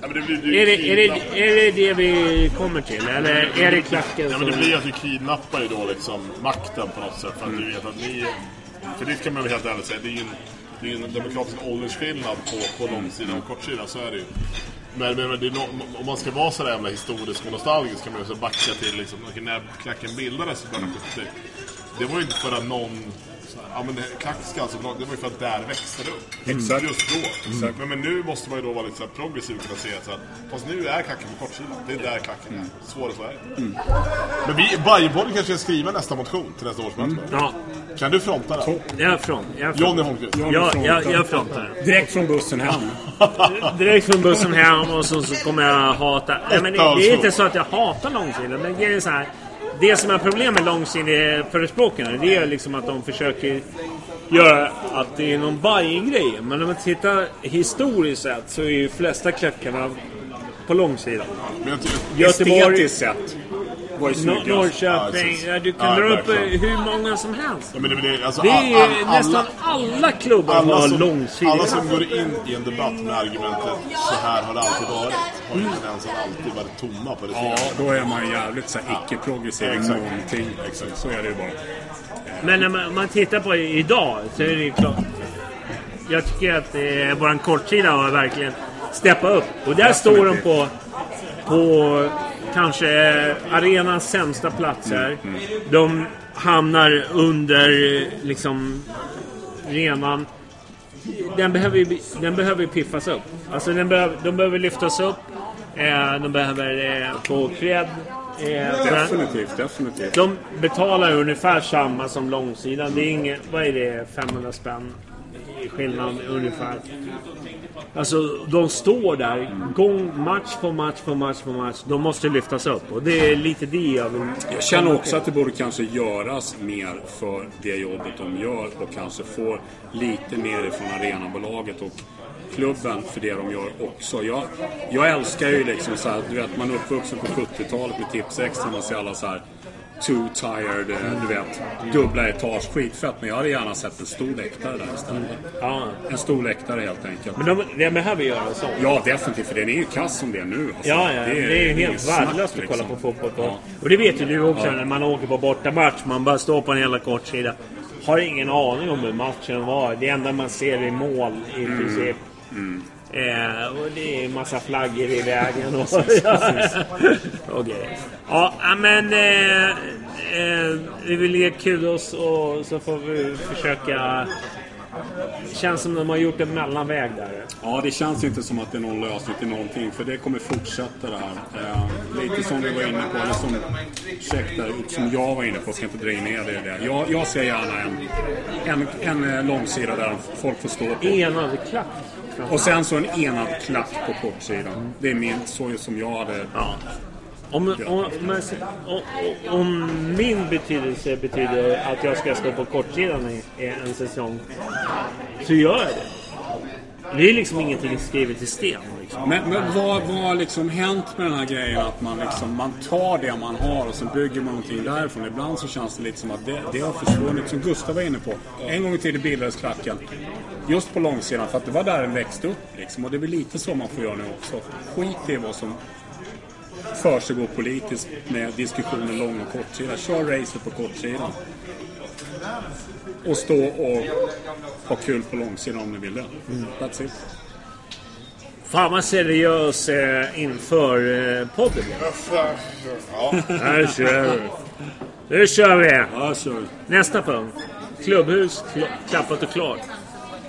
Ja, det blir, Är det, är, det, är det det vi kommer till? Eller är det klacken Ja, men det blir att vi kidnappar ju då liksom makten på något sätt. För att du vet att ni... För det kan man väl helt ärligt säga, det är ju en, det är en demokratisk åldersskillnad på, på långsidan och kortsidan, så är det ju. Men, men, men no, om man ska vara så jävla historisk och nostalgisk kan man ju så backa till liksom, när klacken bildades i början av 70 Det var ju inte för att någon ja men det, klack ska alltså, det var ju för att där växte det upp. Exakt. Just då. Exakt. Men, men nu måste man ju då vara lite så här progressiv och kunna se att fast nu är klacken på kortsidan. Det är där klacken är. Svårare så är det inte. Men vi, Bajenpodden kanske ska skriva nästa motion till nästa årsmöte. Ja, Kan du fronta den? jag är front. Jag front. Johnny Holmqvist. Ja, jag, jag frontar. Direkt från bussen hem. Direkt från bussen hem och så, så kommer jag hata... Nej, men det, det är inte så att jag hatar långsidan. Men det är så här. Det som är problem med långsideförespråkarna det är liksom att de försöker göra att det är någon Bajen-grej. Men om man tittar historiskt sett så är ju flesta klackarna på långsidan. Men Göteborg, Estetiskt sett var ju Nor- snyggast. Ja, Norrköping. Ja, du kan Ja, dra upp verkligen. hur många som helst. ja, men det, alltså, Det är all- ju all- nästan alla klubbar alla har som, långsidiga. alla som går in i en debatt med argumentet så här har det alltid varit har ju tendensen att alltid varit tomma på det Ja, då är man jävligt så här icke-progressiv i Exakt. någonting. Exakt. Så är det ju bara. Men när man, man tittar på i- idag så är det ju klart. Jag tycker att eh, våran kortsida har verkligen steppat upp. Och där står de på, på kanske arenans sämsta platser. De hamnar under liksom renan. Den behöver, ju den behöver piffas upp. Alltså den behöver, de behöver lyftas upp. Eh, de behöver eh, få cred. Eh, Definitivt, definitivt. de betalar ungefär samma som långsidan. Det är inget, vad är det, 500 spänn skillnad ungefär. Alltså de står där gång, match på match på match på match. De måste lyftas upp och det är lite det jag vill... Jag känner också att det borde kanske göras mer för det jobbet de gör och kanske få lite mer ifrån arenabolaget och klubben för det de gör också. Jag, jag älskar ju liksom så här, du vet man är uppvuxen på 70-talet med Tipsextra, man ser alla så här Too tired, eh, du vet, dubbla etage, skitfett. Men jag hade gärna sett en stor läktare där istället. Ja. En stor läktare helt enkelt. Men de, de behöver göra så. Ja, definitivt, för den är ju kass som det är nu. Alltså. Ja, ja, det är, ju inget helt snack, värdelöst att kolla liksom. på fotboll på. Ja. Och det vet ju du också Ja. när man åker på bortamatch. Man bara står på en jävla kortsida. Har ingen aning om hur matchen var. Det enda man ser är mål i Mm. princip. Eh, och det är massa flaggor i vägen och Okej. Ja, men eh, eh, vi vill ge kudos och så får vi försöka... Känns som de har gjort en mellanväg där. Ja, det känns inte som att det är någon lösning till någonting. För det kommer fortsätta det här. Eh, lite som vi var inne på, eller som, ursäkta, som jag var inne på, ska inte dra in er i det. Jag, jag ser gärna en, en, en eh, långsida där folk får stå på. Enad klack. Och sen så en enad klack på kortsidan. Det är min, så som jag hade... Ja. Om, om, om, min betydelse betyder att jag ska stå på kortsidan i en säsong så gör jag det. Det är liksom ingenting skrivet i sten. Liksom. Men, men vad har liksom hänt med den här grejen att man liksom man tar det man har och så bygger man någonting därifrån. Ibland så känns det lite som att det, det har försvunnit, som Gustav var inne på. En gång i tiden bildades klacken just på långsidan för att det var där den växte upp liksom. Och det är väl lite så man får göra nu också. Skit i vad som försiggår politiskt med diskussioner lång och kortsida. Kör racet på kortsidan. Och stå och ha kul på långsidan om ni vill det. That's it. Fan vad seriös eh, inför eh, podden. Ja. Här kör vi. Nu kör vi! Ja, så. Nästa punkt. Klubbhus, kl- klappat och klart.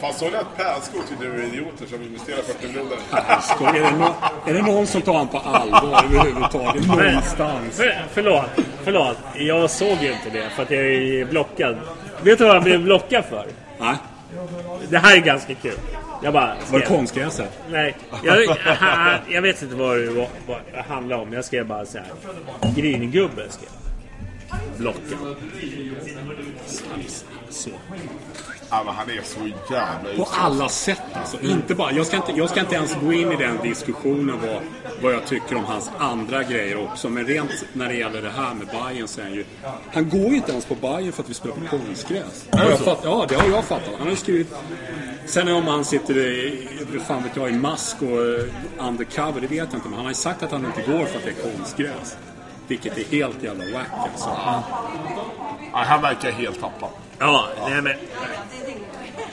Fan, såg ni att Pärlskog tyckte du är idioter som investerar 40 miljoner? Är, det nå- är det någon som tar honom på allvar överhuvudtaget? Någonstans. För, förlåt, förlåt. Jag såg ju inte det för att jag är blockad. Vet du vad jag blev blockad för? Nej. Det här är ganska kul. Jag bara... Var det konstgräset? Nej, jag, jag, jag vet inte vad det, var, vad det handlar om. Jag skrev bara så här. Gringubbe skrev jag. Blockad. Så. Ja, men han är så jävla På alla sätt alltså. Inte bara, jag, ska inte, jag ska inte ens gå in i den diskussionen vad, vad jag tycker om hans andra grejer också. Men rent när det gäller det här med Bayern så är han ju... Han går ju inte ens på Bayern för att vi spelar på konstgräs. Är det Jag så? fatt, ja, det har jag fattat. Han har ju skrivit... Sen om han sitter i, fan vet jag, i mask och eh, undercover, det vet jag inte. Men han har ju sagt att han inte går för att det är konstgräs. Vilket är helt jävla wack alltså. Ja, han verkar helt tappad. Ja, nej men...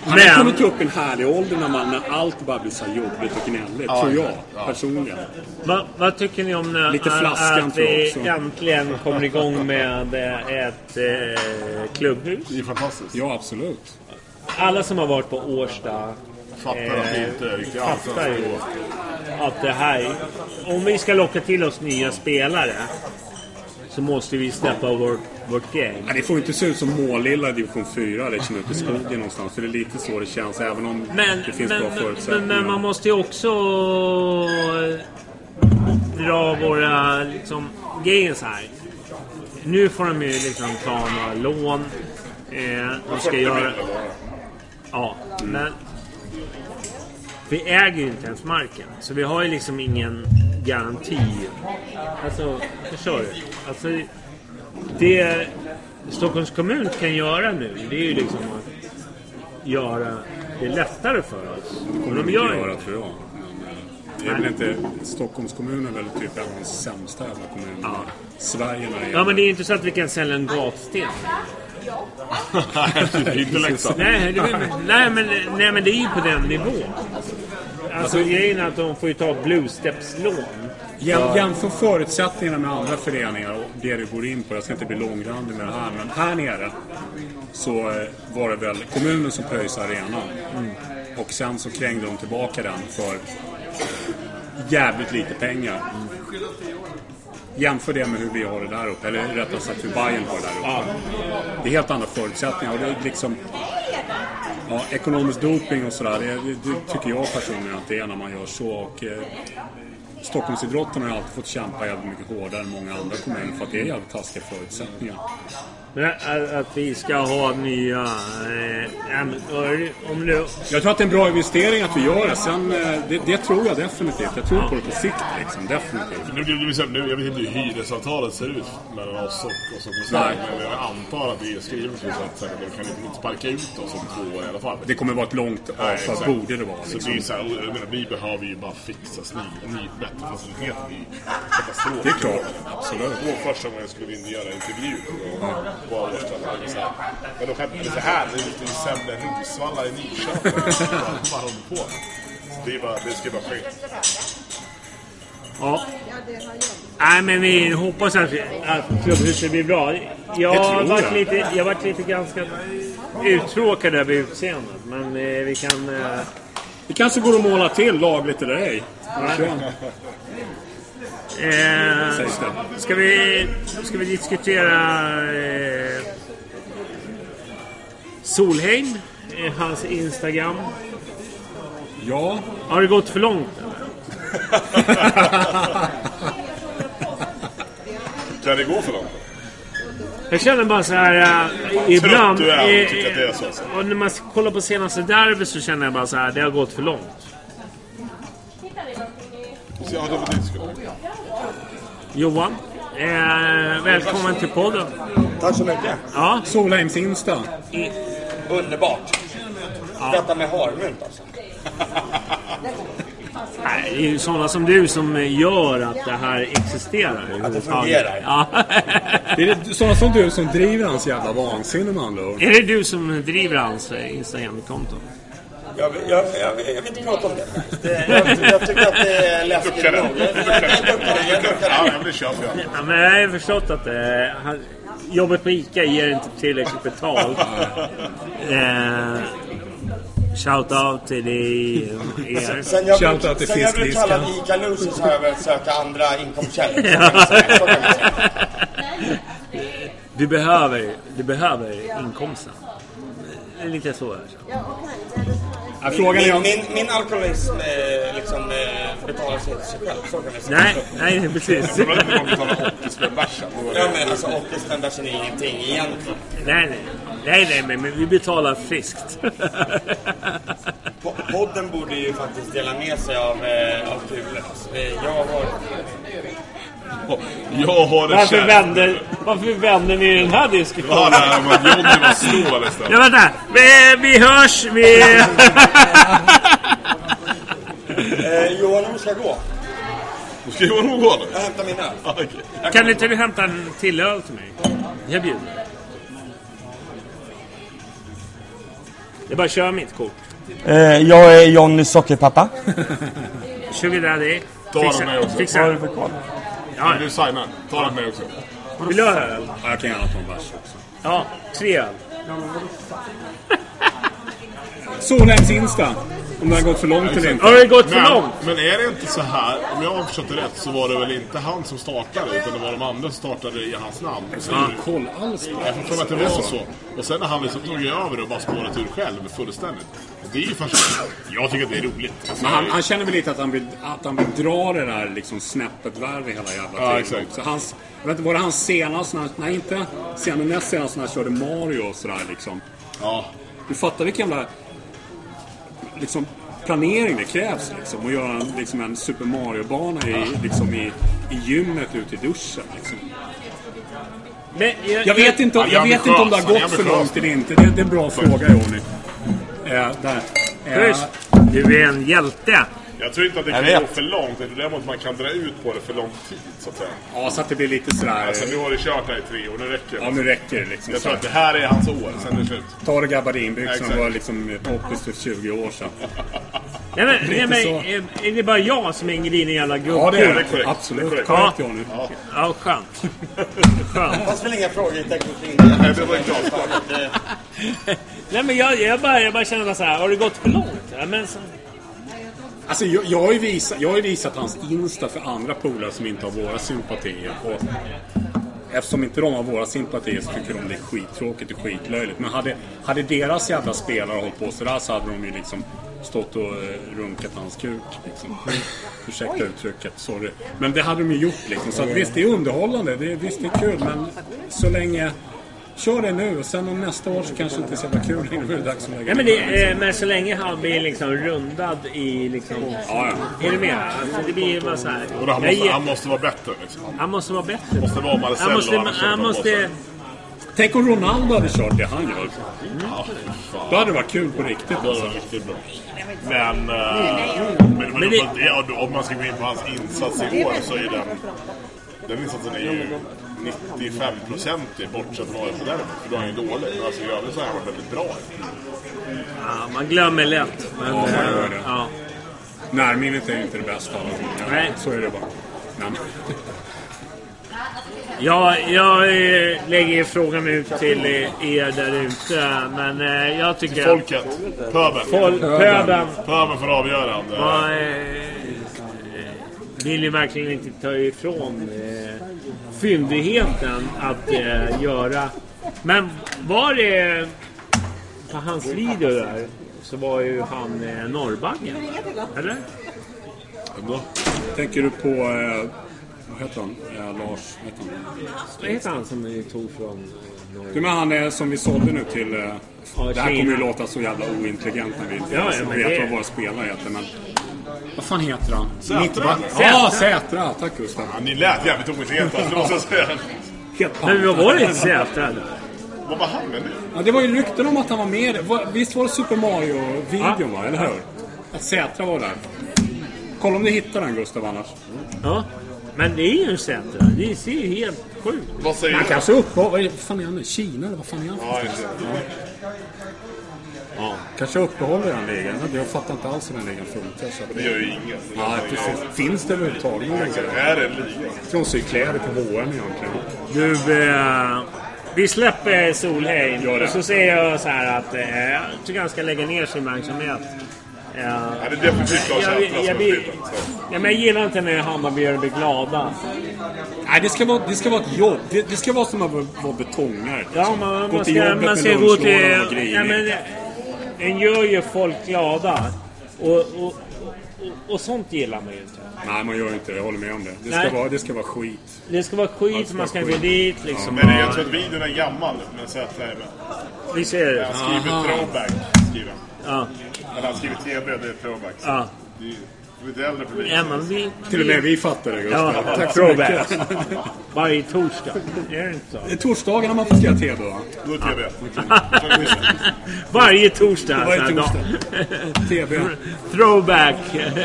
Han Men- har kommit upp i en härlig ålder när, man, när allt bara blir så jobbigt och gnälligt, Ja, tror jag. Ja. personligen. Va, vad tycker ni om när, Lite flaskan att vi äntligen kommer igång med eh, ett eh, klubbhus? Det är fantastiskt. Ja, absolut. Alla som har varit på Årsta Fattar att det inte är riktigt fattar ju att det här... Om vi ska locka till oss nya spelare så måste vi släppa vårt, vårt game. Ja, det får inte se ut som Målilla i division 4 liksom ute i skogen någonstans. För det är lite så det känns, även om Men, det finns men, bra men, förutsättningar. men man måste ju också dra våra liksom, så här. Nu får de ju liksom ta några lån. Eh, de ska göra... Ja, men... Vi äger ju inte ens marken. Så vi har ju liksom ingen garanti. Alltså, förstår du? Alltså, det Stockholms kommun kan göra nu, det är ju liksom att göra det lättare för oss. Det kommer de gör göra tror jag. Det är väl inte... Stockholms kommun är väl typ en av de sämsta jävla kommunerna i Sverige när det Ja, men det är ju inte så att vi kan sälja en gatsten. Det är inte Leksand. Nej, det, nej, men, nej, men det är ju på den nivån. Alltså grejen är att de får ju ta bluestepslån. Jäm, jämför förutsättningarna med andra föreningar och det du går in på. Jag ska inte bli långrandig med det här, men här nere så eh, var det väl kommunen som pröjsade arenan. Och sen så krängde de tillbaka den för jävligt lite pengar. Jämför det med hur vi har det där uppe, eller rättare sagt hur Bayern har det där uppe. Det är helt andra förutsättningar och det är liksom... Ja, ekonomisk doping och sådär, det, det, det tycker jag personligen att det är när man gör så. Och, eh, Stockholmsidrotten har ju alltid fått kämpa jävligt mycket hårdare än många andra kommuner för att det är jävligt taskiga förutsättningar. Att, vi ska ha nya... Eh, ja, om du... Jag tror att det är en bra investering att vi gör det. Sen, eh, det, det tror jag definitivt. Jag tror på det på sikt liksom, definitivt. Nu, så här, nu, jag vet inte hur hyresavtalet ser ut mellan oss och, och Stockholms stad. Men jag antar att det är skrivet så att så de kan inte sparka ut oss om två år i alla fall. Det kommer vara ett långt Nej, avtal, exakt. borde det vara. Så Liksom. det är så här, jag menar, vi behöver ju bara fixa ny, ny, bättre faciliteter. Det är klart, absolut. Det var första gången jag skulle och göra en intervju på, på Årsta. Men de skämtar lite här, det är lite sämre än Rosvalla i Nyköping. Vad håller de på Det, är bara, det ska bara ske. Ja. Nej, men vi hoppas att, att klubbhuset blir bra. Jag har varit lite, jag varit lite ganska uttråkad över utseendet. Men eh, vi kan... Eh, Det kanske går att måla till, lagligt eller ej. Eh, det. ska, vi, ska vi diskutera eh, Solheim? Eh, hans Instagram. Ja, Har det gått för långt? Eller? Kan det gå för långt? Jag känner bara så här... Uh, ibland... du är eh, tycker att det är så, alltså. och när man kollar på senaste derby så känner jag bara så här, det har gått för långt. Väl dit skulle. Johan, eh, välkommen till podden. Tack så mycket. Ja, Solheims Insta. Underbart. Detta med harmynt alltså. nej, det är ju sådana som du som gör att det här existerar. Att det fungerar. Ja. Det är sådana som du som driver hans jävla vansinne med andra ord. är det du som driver hans eh, Instagram-konto? Jag, jag, jag, jag vill inte prata om det. det jag, jag tycker att det är läskigt nog. Jag, det. Det. blir köpt ja. Men jag har ju förstått att eh, han, jobbet på ICA ger inte tillräckligt betalt. eh, shout out till dig, er. Sen jag, Shoutout till sen jag blev kallad ICA-loser så har jag börjat söka andra inkomstkällor. Du behöver, du behöver inkomsten. Det är lite så. Här. Ja, frågan är Min, om... min, min alkoholism eh, liksom, eh, betalar sig inte sig själv. Så kan vi säga. Nej, nej precis. Det var inte man betalar 80 spänn bärsen. Då var det- Ja men alltså 80 spänn bärsen är ingenting egentligen. Nej, nej. Nej, nej, men, men vi betalar friskt. Po- Podden borde ju faktiskt dela med sig av, eh, av kulor. Alltså, eh, jag har... Jag har det Varför vänder, varför vänder ni den här Ja, diskussionen? nej, men Johnny var nästan. Ja, vänta. Vi, vi hörs. Vi... Eh, Johan, om ska gå. Då ska jag nog gå nu. Jag hämtar min öl. Ja, okej. Kan inte du hämta en till öl till mig? Jag bjuder. Det är bara att köra mitt kort. Eh, jag är Johnny Sockerpappa. Sugar Daddy. Ta Fixa- fixa- Vad har du för koll? Ja. Du signar. Ta den med också. Vill du ha öl? Ja, jag kan gärna ta en bärs också. Ja, tre öl. Solheims Insta. Om det har gått för långt eller inte. Har det gått för långt? Men är det inte så här, om jag har förstått det rätt, så var det väl inte han som startade, utan det var de andra som startade i hans namn. Så Ja. koll alls på Jag får att det var så. Och sen när han liksom tog över och bara spårat ur själv fullständigt. Det är ju fascinerande. Jag tycker att det är roligt. Men han, han känner väl lite att han vill, att han vill dra det där liksom snäppet värre hela jävla tiden. Ja, exakt. Så hans, jag vet inte, var det hans senaste, när, nej inte sen, näst senast när han körde Mario och sådär liksom. Ja. Du fattar vilken jävla liksom, planering det krävs liksom. Att göra en, liksom, en Super Mario-bana i, liksom, i, i gymmet ute i duschen liksom. Men Jag vet inte, om- jag vet inte om det har gått för långt eller inte. Det, det är en bra fråga Jonny. Eh, där. Schysst. Du är en hjälte. Jag tror inte att det Jag kan gå vet. för långt. Det är däremot man kan dra ut på det för lång tid, så att säga. Ja, så att det blir lite sådär... Alltså, nu har du kört här i tre år, nu räcker det. Ja, nu räcker det liksom. Jag tror att det här är hans år, sen är det slut. Ta det gabardinbyxorna var liksom poppis för 20 år sedan. Nej, men, nej, så. men, är- är det bara jag som hänger i en jävla gubb? Ja, det är det. Korrekt. Absolut. Ja. Korrekt, Johnny. Ja, skönt. Skönt. Det fanns väl inga frågetecken kring det? Nej, det var klart. Nej, men jag, jag, bara, jag bara känner så här, har det gått för långt? Ja, men, så, Alltså, jag, jag, har visat, jag har visat hans Insta för andra polare som inte har våra sympatier. Och eftersom inte de har våra sympatier så tycker de det är skittråkigt och skitlöjligt. Men hade, hade deras jävla spelare hållit på sådär så hade de ju liksom stått och eh, runkat hans kuk. Liksom. Ursäkta uttrycket, sorry. Men det hade de ju gjort liksom. Så att, visst, det är underhållande. Det, visst, det är kul. Men så länge... Kör det nu och sen om nästa år så kanske det inte är så jävla kul längre. Då är det dags att lägga ja, men, det, eh, men så länge han blir liksom rundad i liksom... Ja, Är du med? Alltså, det blir bara så här. Och då, han, måste, han måste vara bättre liksom. han måste vara bättre. Måste vara Marcelo. Han måste... annars Han måste Tänk om Ronaldo hade kört det han gör. Ja, fy fan. Då hade det varit kul på riktigt. Det Alltså. riktigt bra. Men, eh, men, men, Men det- ja, om man ska gå in på hans insats i år så är den... Den insatsen är ju 95-procentig bortsett från AIK däremot. För då är han ju dålig. Men alltså i övrigt så har han varit väldigt bra. Ja, man glömmer lätt. Men, Ja, man gör eh, det. ja. Närminnet är inte det bästa av allting. Nej. Så är det bara. Men, Ja, jag eh, lägger frågan ut till eh, er där ute. Men eh, jag tycker... Till folket. Pöbeln. Fol- pöbeln. Pöbeln får avgöra. eh, vill ju verkligen inte ta ifrån eh, fyndigheten att eh, göra. Men var det på hans video där så var ju han eh, Norrbaggen. Eller? Då. tänker du på... Eh, vad heter han? Eh, Lars... Vad heter han? Vad heter han som ni tog från eh, Norge? Du menar han är som vi sålde nu till... Eh, Ja, det här kommer ju låta så jävla ointelligent när vi inte Ja, ens ja, men vet det- vad våra spelare heter. Men, vad fan heter han? Sätra. Ja, Sätra. Tack Gustav. Ja, ni lät jävligt ointelligenta, det måste jag säga. Men vad var det inte Sätra? Vad var han med nu? Ja, det var ju rykten om att han var med. Visst var det Super Mario-videon va? Eller hur? Att Sätra var där. Kolla om du hittar den Gustav annars. Ja. Men det är ju en Sätra. Det ser ju helt sjukt Vad säger Han du? kanske uppehåller... Vad fan är han nu? Kina eller vad fan är han? Ja. Ja, kanske uppehåller den ligan. Jag fattar inte alls hur den ligan funkar. Så att Det gör ju inget. Ja, precis. Finns det överhuvudtaget någon liga? Är det en liga? De syr kläder på H&M egentligen. Du, eh, vi släpper Solheim. Och så säger jag så här att eh, jag tycker han ska lägga ner sin verksamhet. Eh, Ja, det är definitivt Lars jag, jag, skylten. så. ja, men jag gillar inte när Hammarbyare blir glada. Nej, det ska vara, det ska vara ett jobb. Det, det ska vara som att vara betongare. Ja, liksom. man, gå man till ska, man ska gå till... Ja, men, en gör ju folk glada. Och, och, och, och sånt gillar man ju inte. Nej, man gör inte det. Jag håller med om det. Det Nej. ska, vara, det ska vara skit. Det ska vara skit, Allt ska man ska gå dit liksom. Men jag tror att videon är gammal, men Sätra är med. Vi ser det. Han skriver Aha. throwback. Skriver. han. Ja. Eller han skriver TB, det är throwback. Så Ja. Det är ju lite äldre publik. Ja, men vi, Till och med vi fattar det, Gustav. Ja, Tack så mycket. Varje torsdag. Är det inte så? Det är torsdagarna man får skriva TV då. Då är TB. Varje torsdag. Varje så här, torsdag. då. TV. Throwback.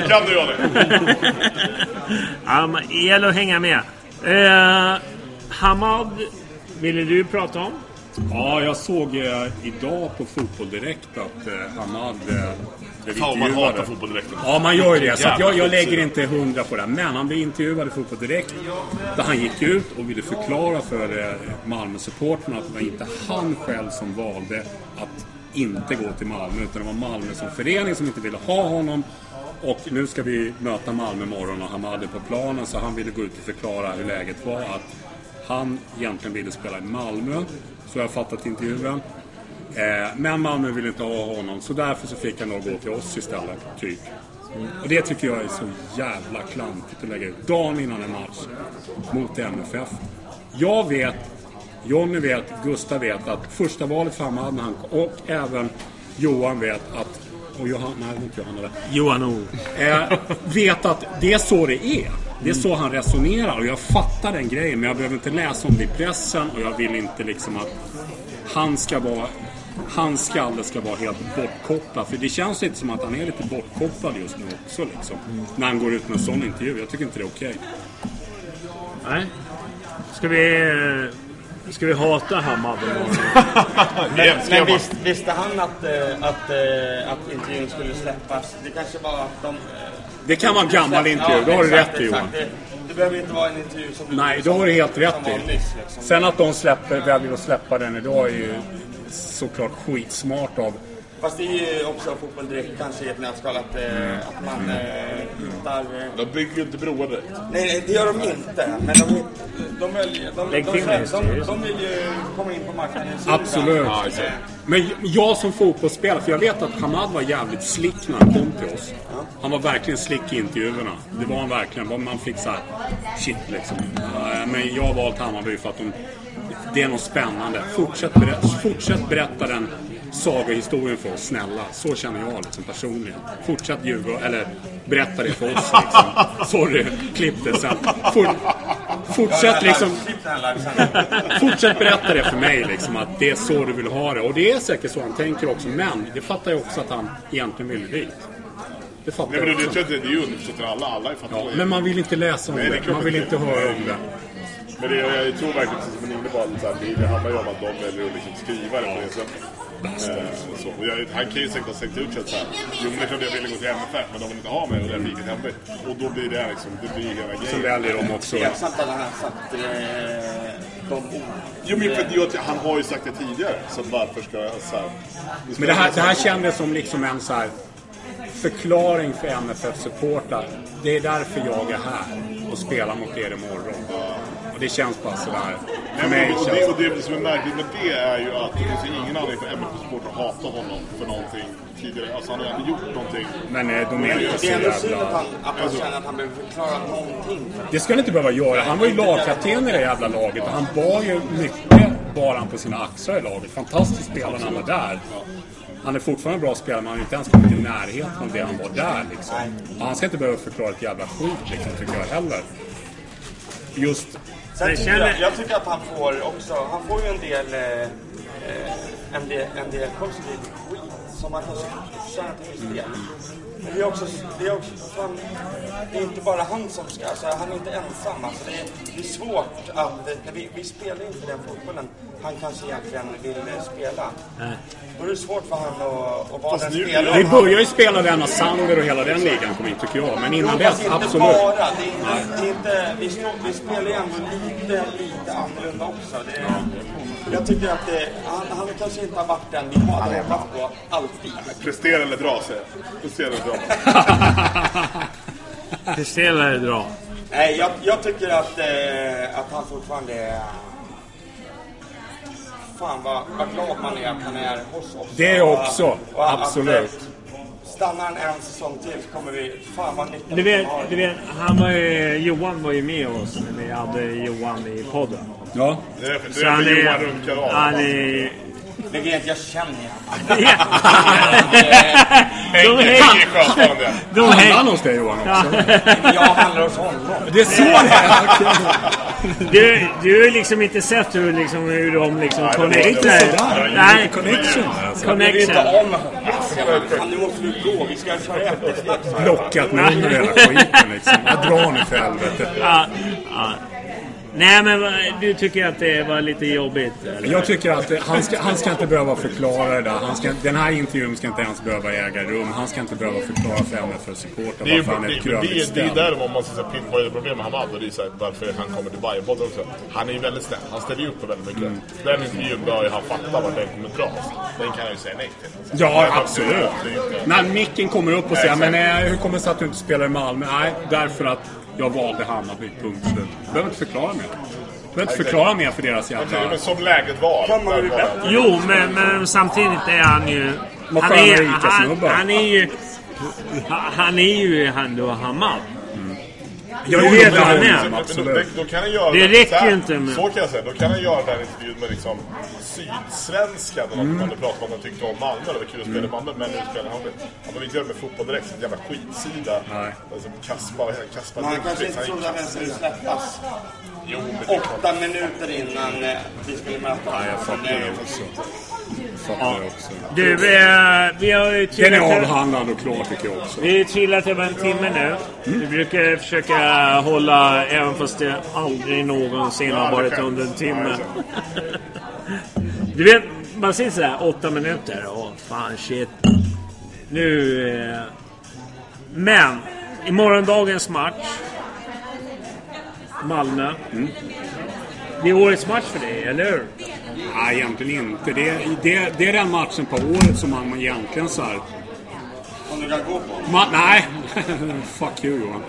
Kan du göra det? ja, men det gäller att hänga med. Eh, Hamad ville du prata om. Ja, jag såg eh, idag på Fotboll Direkt att eh, Hamad eh, blev Fan, man hatar Fotboll Direkt. Ja, man gör ju det. Så jag, jag lägger inte hundra på det. Men han blev intervjuad i Fotboll Direkt. Där han gick ut och ville förklara för eh, Malmö-supportrarna att det var inte han själv som valde att inte gå till Malmö. Utan det var Malmö som förening som inte ville ha honom. Och nu ska vi möta Malmö imorgon och Hamad är på planen. Så han ville gå ut och förklara hur läget var. Att han egentligen ville spela i Malmö. Så jag fattat intervjun. Eh, men Malmö ville inte ha honom. Så därför så fick han då gå till oss istället. Typ. Och det tycker jag är så jävla klantigt att lägga ut. Dagen innan en match mot MFF. Jag vet, Jonny vet, Gustav vet att första valet för Hamad och även Johan vet att och Johan, nej inte Johanna det. Johan O. Eh, vet att det är så det är. Det är så han resonerar och jag fattar den grejen men jag behöver inte läsa om det i pressen och jag vill inte liksom att han ska vara Hans skalle ska vara helt bortkopplad. För det känns lite som att han är lite bortkopplad just nu också. Liksom, När han går ut med en sån intervju. Jag tycker inte det är okej. Nej. Ska vi... Ska vi hata Hamad? Men, men visst, visste han att, eh, att, eh, att intervjun skulle släppas? Det kanske var att de... eh, Det kan vara en gammal intervju, det har du rätt i, Johan. Det, det behöver inte vara en intervju som... Nej, det har du helt rätt i. liksom. Sen att de släpper, väljer att släppa den idag är ju såklart skitsmart av Fast det är ju också Fotboll Direkt kanske i ett nötskal att, eh, att man eh, hittar... Eh, De bygger ju inte broar direkt. nej, nej, det gör de inte. Men de, de, de, de, de, vill ju komma in på marknaden. Absolut. Men jag som fotbollsspelare, för jag vet att Hamad var jävligt slick när han kom till oss. Han var verkligen slick i intervjuerna. Det var han verkligen. Man fick så här, shit liksom. Men jag har valt Hammarby för att de, det är något spännande. Fortsätt berätta, fortsätt berätta den sagohistorien för oss, snälla. Så känner jag liksom personligen. Fortsätt ljuga, eller berätta det för oss liksom. Sorry, klipp det sen. For, fortsätt liksom... Fortsätt berätta det för mig liksom att det är så du vill ha det. Och det är säkert så han tänker också. Men det fattar jag också att han egentligen vill dit. Det fattar Nej, men jag också. det, det, det är ju underförstått för alla. Alla fattiga. Ja, men man vill inte läsa om Nej, det Man vill inte höra om det. Men det, jag, jag tror verkligen, precis som ni är inne på, att så här, det, det handlar ju om att de väljer att liksom skriva det på det sättet. Eh, så. Och jag, han kan ju säkert ha stängt ut sig så här. Jo men det är klart jag ville gå till MFF men de vill inte ha mig och därför gick jag till. Och då blir det liksom, det blir hela grejen. Så väljer de också. Tveksamt att han har sagt eh, de orden. Jo men för jag- han har ju sagt det tidigare. Så varför ska jag så här, Men det här, det här kändes som liksom en så här förklaring för MFF-supportrar. Det är därför jag är här och spelar mot er imorgon. Och det känns bara sådär. För Nej, men, och, det, och det som är märkligt med det är ju att det finns ingen anledning för MFF-supportrar att hata honom för någonting tidigare. Alltså han har ju aldrig gjort någonting. Men eh, de är inte så Det är ändå synd att jävla... han, att han känner att han behöver förklara någonting. Det ska han inte behöva göra. Han var ju lagkapten i det jävla laget och han bar ju mycket bar han på sina axlar i laget. Fantastisk spelare när han var där. Han är fortfarande en bra spelare men han har inte ens kommit i närheten av det han var där liksom. Och han ska inte behöva förklara ett jävla skit liksom, tycker jag heller. Just... Sen tycker känner- jag, jag tycker att han får också, han får ju en del, eh, eh, en del, en del konstruktiv skit som han kanske tjänar till viss del. Men det är också, det är också, fan, det är inte bara han som ska, alltså, han är inte ensam. Alltså, det, är, det är svårt att, när vi, vi spelar inte den fotbollen han kanske egentligen vill eh, spela. Då är det svårt för han att, att vara Fast den nu- spelaren. Vi börjar ju spela den och Sander och hela den ligan kom in tycker jag. Men innan Jo, dess, inte absolut. bara. Det är inte, det är inte, vi, vi spelar ju ändå lite, lite annorlunda också. Det, jag tycker att det, han, han kanske inte har varit den vi hade hoppats på alltid. Prestera eller dra säger jag. Prestera eller dra. Prestera eller dra? Nej, jag, jag tycker att, eh, att han fortfarande är... Fan vad, vad glad man är att han är hos oss. Det också. Och att, Absolut. Att, eh, stannar han en säsong till så kommer vi... Fan vad nytta Du vet, vi har. du vet han var ju, Johan var ju med oss när vi hade Johan i podden. Ja. Det är, det är han för Johan är... runkar av. Han är... Men grejen är att jag känner honom. De häng häng- i Sjöstaden det. De Handlar hos dig Johan också? Jag handlar hos honom. Det är så det är! Du, du har liksom inte sett hur, liksom, hur de liksom connectar. Nej, Connection alltså. Jag vill inte connection. om honom. Nu måste du gå. Vi ska köra eftersteg. Blockat nummer och hela skiten liksom. Jag drar nu för helvete. Nej, men vad- du tycker att det var lite jobbigt? Eller? Jag tycker att det- han ska, han ska inte behöva förklara det där. Han ska, den här intervjun ska inte ens behöva äga rum. Han ska inte behöva förklara för Det är ju varför han är ett det, det, det, det är där man ska säga pinpointa problem med Hamad och det är så här, varför han kommer till Bajen-podden också. Han är ju väldigt snäll. Han ställer ju upp på väldigt mycket. Mm. Den intervjun bör ju han fatta vart den kommer dras. Den kan han ju säga nej till. Ja, absolut. Det är inte- När micken kommer upp och säger men eh, hur kommer det sig att du inte spelar i Malmö? Nej, därför att jag valde Hammarby, punkt slut. Du behöver inte förklara mer. Du behöver inte förklara mer för deras jävla... Men som läget var. Jo, men, men samtidigt är han ju... Han är, han, han är ju... Han är ju ändå Hamad. Jag vet vad han är. Men då, Absolut. då kan han göra Det räcker så här- ju inte med- Så kan jag säga. Då kan han göra den här intervjun med liksom Sydsvenskan. Eller Mm. något pratar om att han tyckte om Malmö. Det var kul att spela i Malmö. Men nu spelar han med... Han vill inte göra det med fotboll direkt. En jävla skitsida. Nej. Alltså, Kaspar... Kaspar Men han kanske inte han trodde att den är skulle släppas. Jo. Åtta minuter innan eh, vi skulle möta Ja, jag fattar det också. Också. Du, eh, vi har ju Den är avhandlad och klar tycker jag också. vi har ju trillat över en timme nu. Vi brukar försöka hålla, även fast det aldrig någonsin har varit under en timme. Du vet, man säger sådär åtta minuter. Åh, fan shit. Nu... Eh, men, i morgondagens match. Malmö. Det är årets match för dig, eller hur? Nej, egentligen inte. Det är, det, det är den matchen på året som man egentligen så här... Om du kan gå på. Ma, nej! Fuck you Johan.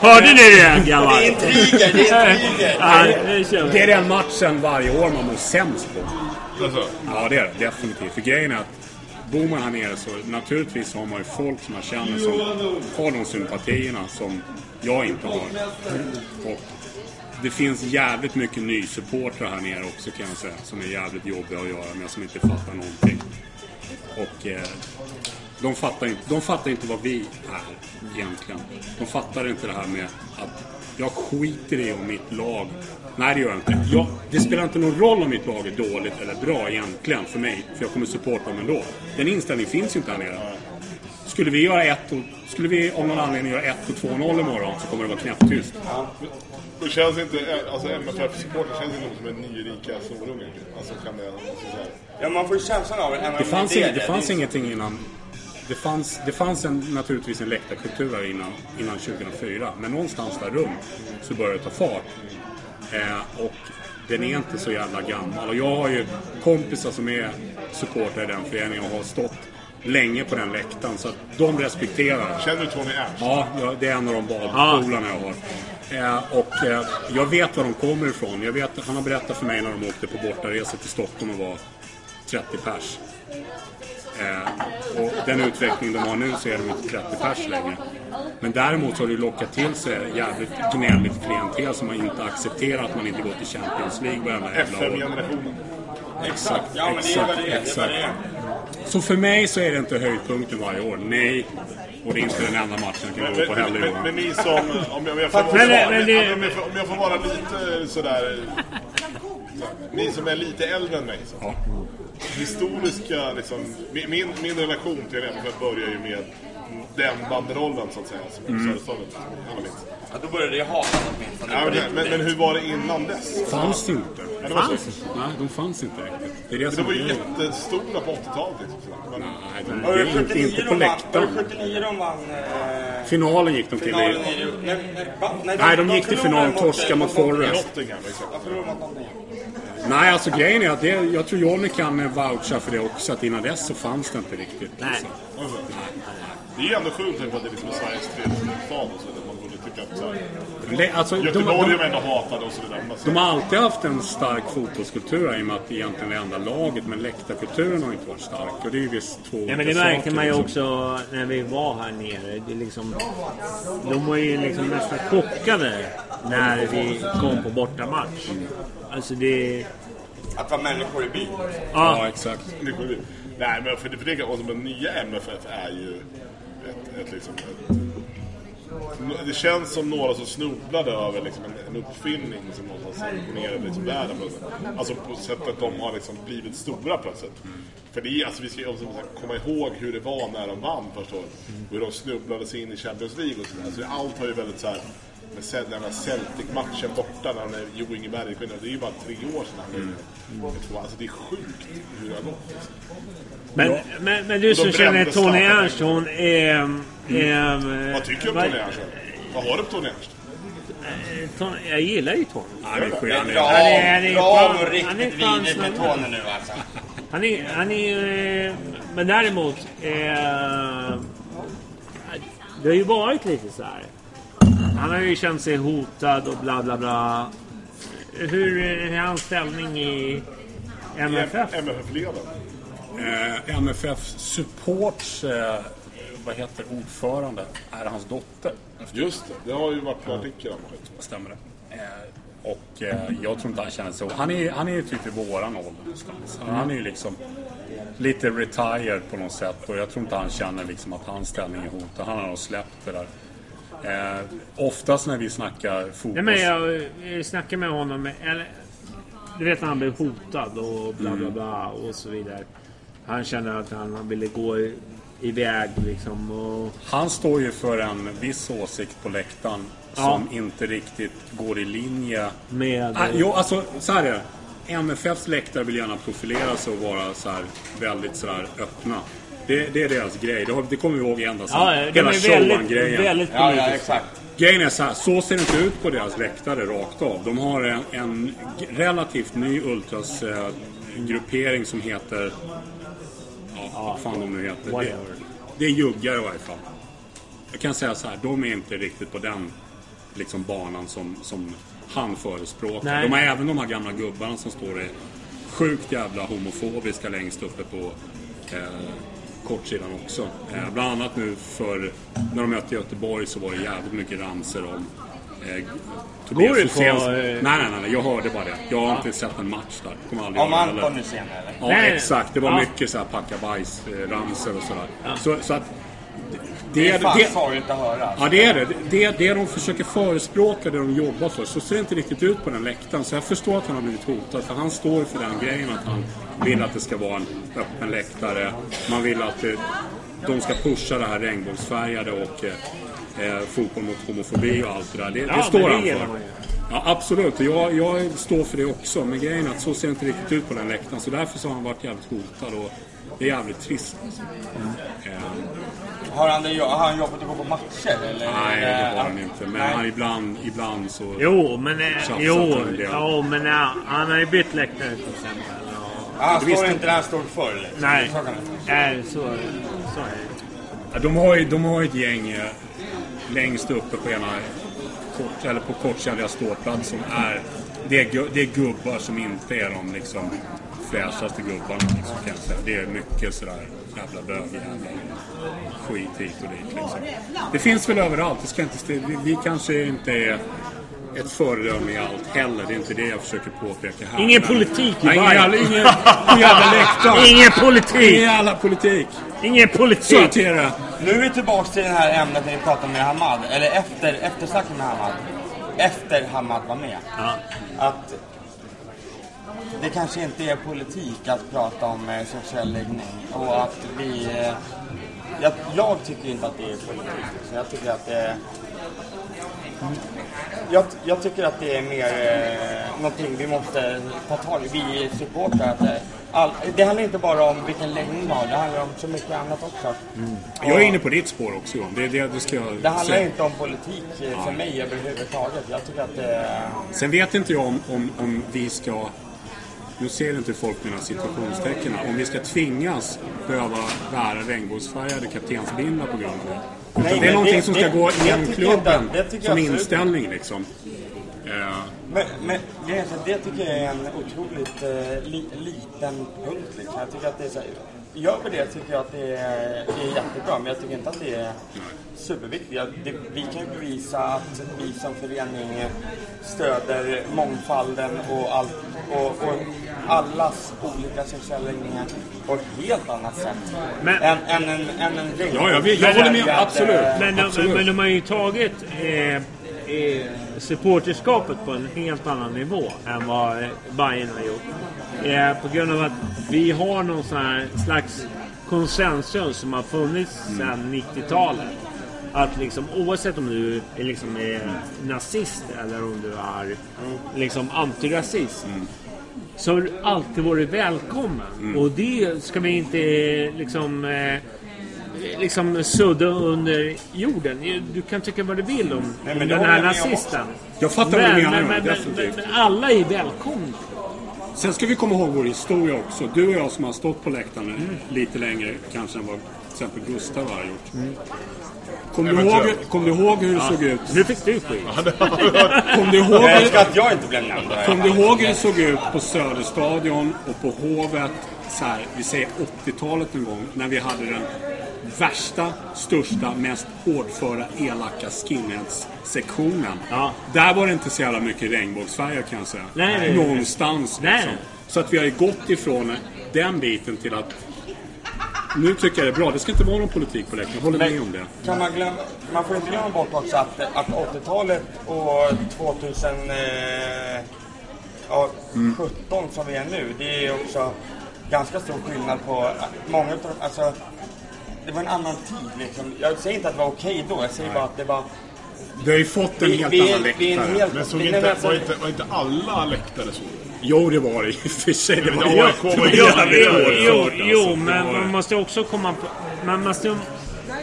Hörde ni det grabbar? Det är intriger, det är intriger. Det är den matchen varje år man mår sämst på. Alltså, Ja, det är det definitivt. För grejen är att bor man här nere så naturligtvis har man ju folk som man känner som har de sympatierna som jag inte har. Och det finns jävligt mycket nysupportrar här nere också kan jag säga. Som är jävligt jobbiga att göra med, som inte fattar någonting. Och eh, de, fattar inte, de fattar inte vad vi är egentligen. De fattar inte det här med att jag skiter i om mitt lag... Nej, det gör jag inte. Jag, det spelar inte någon roll om mitt lag är dåligt eller bra egentligen för mig. För jag kommer supporta dem ändå. Den inställningen finns ju inte här nere. Skulle vi göra ett och, skulle vi av någon anledning göra 1 och 2-0 imorgon så kommer det vara knäpptyst. Då känns inte, alltså MFF-supporter känns inte som en nyrika snorunge. Alltså kan det, alltså så här. Ja, man får ju känslan av det. Det fanns, inget, det fanns ingenting innan. Det fanns, det fanns en, naturligtvis en läktarkultur här innan, innan 2004. Men någonstans där runt så började det ta fart. Eh, och den är inte så jävla gammal. Och jag har ju kompisar som är supportrar i den föreningen och har stått länge på den läktaren. Så att de respekterar. Känner du Tony Ernst? Ja, det är en av de badpolarna jag har. Eh, och eh, jag vet var de kommer ifrån. Jag vet, han har berättat för mig när de åkte på bortaresa till Stockholm och var 30 pers. Eh, och den utveckling de har nu så är de inte 30 pers längre. Men däremot så har det lockat till sig jävligt gnälligt klientel som har inte accepterat att man inte går till Champions League varenda jävla år. FM-generationen. Exakt, vad exakt. Så för mig så är det inte höjdpunkten varje år. Nej. Och det är inte den enda matchen jag kan Men, gå på heller men, Johan. men ni som, om jag, om jag, får, Men- vara- men det- om jag, får, om jag får vara lite sådär... Ni som är lite äldre än mig. Så. Ja. Historiska, liksom, min, min, relation till MFF börjar ju med den banderollen så att säga. Som mm. Alla minns. Ja, då började jag hata åtminstone. Ja, men, men, men hur var det innan dess? Fanns inte. Ja, det var så. Nej, de fanns inte riktigt. Det är det Det som var ju jättestora på 80-talet. Liksom, men, Nej, de, Var det inte, 79 inte de på läktaren. det 79 de vann? Eh, Finalen gick de till. finalen i-. Nej, nej? Nej, de gick till förlorade final, torska mot Forrest. Liksom. Nej, alltså grejen är att det, jag tror Johnny kan eh, voucha för det också. Att innan dess så fanns det inte riktigt. Nej. Alltså. Alltså, Det är ju ändå sjukt på att det är liksom Sveriges tredje stad tycka att så här, Men det, alltså, de, Göteborg de, de ändå hatade och så vidare. Så- de har alltid haft en stark fotbollskultur här, i och med att det egentligen är enda laget. Men läktarkulturen har inte varit stark. Och det är ju visst två Ja, men det märkte man ju liksom. också när vi var här nere. Det liksom, de var ju liksom nästan chockade när vi kom på bortamatch. Alltså det... Att vara människor i byn. Ja, Ja, exakt. Det går ju- Nej, men för det, för det en nya MFF är ju ett, ett liksom... Ett, det känns som några som snubblade över liksom en, en uppfinning som någonstans revolutionerade liksom världen. Alltså på sättet de har liksom blivit stora plötsligt. För det är, alltså, vi ska också komma ihåg hur det var när de vann första året. Hur de snubblade sig in i Champions League och sådär. Så allt har ju väldigt så här med den här Celtic-matchen borta när han är Jo Inge Berggren. Det är ju bara tre år sedan han Mm. mm. Alltså det är sjukt hur det har gått. liksom. Men, men, men du som känner Tony. Ernst, hon är... är Vad tycker du om Tony Ernst? Vad har du på Tony Ernst? Eh, Tony, jag gillar ju Tony. Han är skön. Han är- Bra, Han är- han är bra och riktigt vidrigt med. Tony nu alltså. Han är, han är eh, Men däremot... Eh, det har ju varit lite så här. Han har ju känt sig hotad och bla bla bla. Hur är hans ställning i MFF? MFF-leden. Eh, MFF Supports, eh, vad heter ordförande, är hans dotter. Just det, det har ju varit en artikel om det. Stämmer det. Eh, och eh, jag tror inte han känner så. Han är, han är ju typ i våran ålder någonstans. Han är ju liksom lite retired på något sätt och jag tror inte han känner liksom att hans ställning är hotad. Han har nog släppt det där. Eh, oftast när vi snackar fotboll... Nej, men jag eh, snackade med honom. Eller, du vet när han blev hotad och bla bla bla och så vidare. Han kände att han ville gå i- iväg liksom. Och, Han står ju för en viss åsikt på läktaren Ja. som inte riktigt går i linje med... Ah, jo, alltså så här är det. MFFs läktare vill gärna profilera sig och vara så här väldigt så här öppna. Det, det är deras grej. Det, har, det kommer vi ihåg ända sedan Ja, hela är väldigt, Showan-grejen. väldigt Ja, ja, exakt. Grejen är så här, så ser det inte ut på deras läktare rakt av. De har en, en relativt ny ultras-gruppering som heter... Vad fan de nu heter. Det, det är juggar i varje fall. Jag kan säga så här, de är inte riktigt på den liksom, banan som, som han förespråkar. Nej. De har även de här gamla gubbarna som står är sjukt jävla homofobiska längst uppe på eh, kortsidan också. Eh, bland annat nu för när de mötte Göteborg så var det jävligt mycket ramser om eh, Tobias Går du på, eh, Nej, nej, nej, jag hörde bara det. Jag har inte sett en match där. Kommer aldrig Om göra det Anton heller. Hysén eller? Ja, Nej. exakt. Det var Ja. mycket så här packa bajs, eh, och sådär. Så, så att... Det är fan det, sorgligt att höra. Ja, det är det. Det, det de försöker förespråka, det de jobbar för, så ser det inte riktigt ut på den läktaren. Så jag förstår att han har blivit hotad, för han står för den grejen att han vill att det ska vara en öppen läktare. Man vill att det, de ska pusha det här regnbågsfärgade och eh, eh, fotboll mot homofobi och allt det där. Det, Ja, det men står det han för. Ja, absolut. Jag, jag står för det också. Men grejen är att så ser det inte riktigt ut på den läktaren. Så därför så har han varit jävligt hotad och det är jävligt trist. Alltså. Eh, Har han, har han jobbat och gå på matcher eller? nej, det Eh, har han inte. Men han ibland, ibland så... Jo, men... Eh, jo, en del. ja, men eh, han har ju bytt läktare till exempel. Ja, han står inte där han stod förr liksom. nej, Så så, så är det. De, har ju, de har ju ett gäng eh, längst uppe på ena kort, eller på kortkärliga ståplats som är det, är det är gubbar som inte är de liksom fräschaste gubbarna liksom, kan jag säga. Det är mycket sådär jävla bög, jävla skit hit och dit liksom. Det finns väl överallt. Det ska inte, vi, vi kanske inte är ett föredöme i allt heller. Det är inte det jag försöker påpeka här. Ingen Men- politik i ingen, varje- ingen, ingen jävla läktare. Ingen politik! Ingen jävla politik. Ingen politik! det. Nu är vi tillbaks till det här ämnet när vi pratade med Hamad. Eller efter, efter snacket med Hamad. Efter Hamad var med. Att det kanske inte är politik att prata om eh, sexuell läggning. Och att vi... Eh, jag, jag tycker inte att det är politik. Så jag tycker att det är... Jag, jag tycker att det är mer eh, någonting vi måste ta tag i, vi supportrar. Att, eh, all, det handlar inte bara om vilken läggning man har, det handlar om så mycket annat också. Jag är inne på ditt spår också Johan. Det, det, det ska jag Det handlar säga. inte om politik eh, för mig överhuvudtaget. Jag tycker att det är... Sen vet inte jag om, om, om vi ska... Nu ser inte folk mina situationstecken. Om vi ska tvingas behöva bära regnbågsfärgade kaptensbindlar på grund av det. Nej, det är någonting det- som ska det- gå jag inte- klubben som jag absolut inställning liksom. Men, men det, det tycker jag är en otroligt eh, li, liten punkt. Liksom. Jag tycker att det är så här, Gör vi det tycker jag att det är, det är jättebra, men jag tycker inte att det är superviktigt. Jag, det, vi kan ju bevisa att vi som förening stöder mångfalden och, allt, och, och allas olika sexuella läggningar på ett helt annat sätt Men- än, än en, än en Ja, jag vet- jag håller med. Absolut. eh, Men Absolut. men de har ju tagit eh, supporterskapet på en helt annan nivå än vad Bayern har gjort. Eh, på grund av att vi har någon sån här slags konsensus som har funnits sedan 90-talet. att liksom, oavsett om du är, liksom är nazist eller om du är liksom antirasist. Så har du alltid varit välkommen. Och det ska vi inte liksom... Eh, liksom sudda under jorden. Du kan tycka vad du vill om Nej, men det den här om nazisten. Jag fattar vad du Men- menar, men, men, men, men alla är välkomna. Sen ska vi komma ihåg vår historia också. Du och jag som har stått på läktaren lite längre kanske än vad till exempel Gustav har gjort. Kommer du, ihåg, kom du ihåg hur det såg ut? Nu fick du skit. Kom du ihåg, att jag inte blev nämnd. kom du ihåg hur det såg ut på Söderstadion och på Hovet? Så här, vi säger 80-talet en gång när vi hade den värsta, största, mest hårdföra, elaka skinheads-sektionen. Ja. Där var det inte så jävla mycket regnbågsfärger kan jag säga. Nej, nej, nej. Någonstans Nej. liksom. Så att vi har ju gått ifrån den biten till att nu tycker jag det är bra. Det ska inte vara någon politik på läktaren. Jag håller med om det. Kan man, glömma, man får inte glömma bort också att, att 80-talet och 2017 eh, ja, 17 som vi är nu, det är också ganska stor skillnad på många utav de- alltså det var en annan tid liksom. Jag säger inte att det var okej då, jag säger bara att det var... Vi har ju fått en Vi- helt vi annan vi är en läktare. helt- Men såg Nej, inte, men alltså- var, inte, var inte alla läktare så? Jo, det var det i och för sig. Det var ju Jo, jo, jo, men man måste också komma på... Man måste,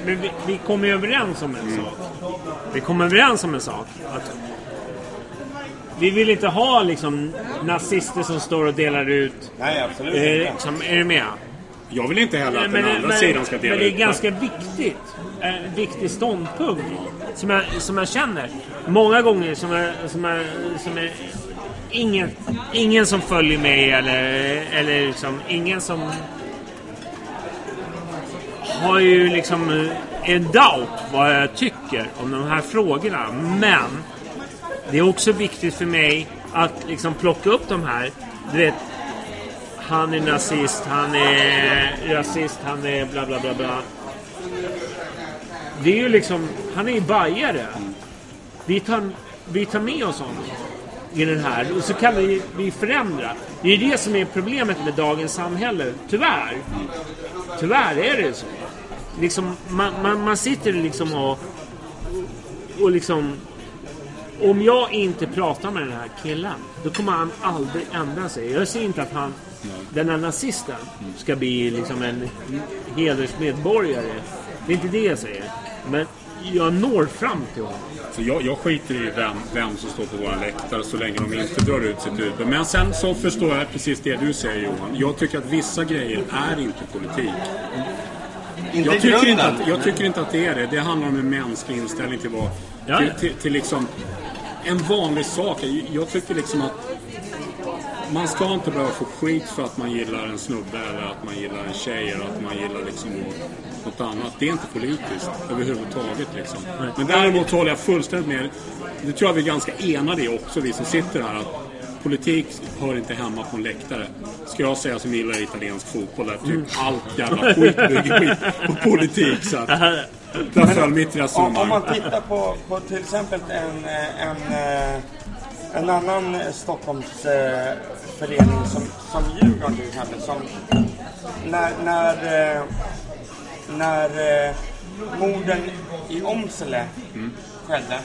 men vi, vi kommer ju överens om en sak. Vi kommer överens om en sak. Att vi vill inte ha liksom nazister som står och delar ut... Nej, absolut Eh, inte. liksom, är du med? Jag vill inte heller att Men, den andra men, sidan ska dela men det är ut ganska viktigt. En viktig ståndpunkt som jag, som jag känner. Många gånger som är, som är, som är ingen, ingen som följer mig eller, eller liksom ingen som har ju liksom en doubt vad jag tycker om de här frågorna. Men det är också viktigt för mig att liksom plocka upp de här. Du vet, han är nazist, han är rasist, han är bla bla bla bla. Det är ju liksom, han är ju bajare. Vi tar, vi tar med oss honom i den här och så kan vi, vi förändra. Det är det som är problemet med dagens samhälle, tyvärr. Tyvärr är det så. Liksom, man, man, man sitter liksom och, och liksom om jag inte pratar med den här killen, då kommer han aldrig ändra sig. Jag säger inte att han, den här nazisten, ska bli liksom en hedersmedborgare. Det är inte det jag säger. Men jag når fram till honom. Så jag, jag skiter i vem, vem som står på våra läktare så länge de inte drar ut sitt huvud. Men sen så förstår jag precis det du säger Johan. Jag tycker att vissa grejer är inte politik. Inte Jag tycker, inte att, jag tycker inte att det är det. Det handlar om en mänsklig inställning till vad... Ja, till, till, till liksom en vanlig sak. Jag, tycker liksom att man ska inte behöva få skit för att man gillar en snubbe eller att man gillar en tjej eller att man gillar liksom något annat. Det är inte politiskt överhuvudtaget liksom. Men däremot håller jag fullständigt med. Det tror jag vi är ganska enade i också, vi som sitter här. Att politik hör inte hemma på en läktare. Ska jag säga som gillar italiensk fotboll, där typ allt jävla skit bygger skit på politik. Så att, där föll mitt Om, om man tittar på, på till exempel en, en, eh, en annan Stockholmsförening som, som Djurgården till exempel. Som, när när, eh, när eh, morden i Åmsele skedde.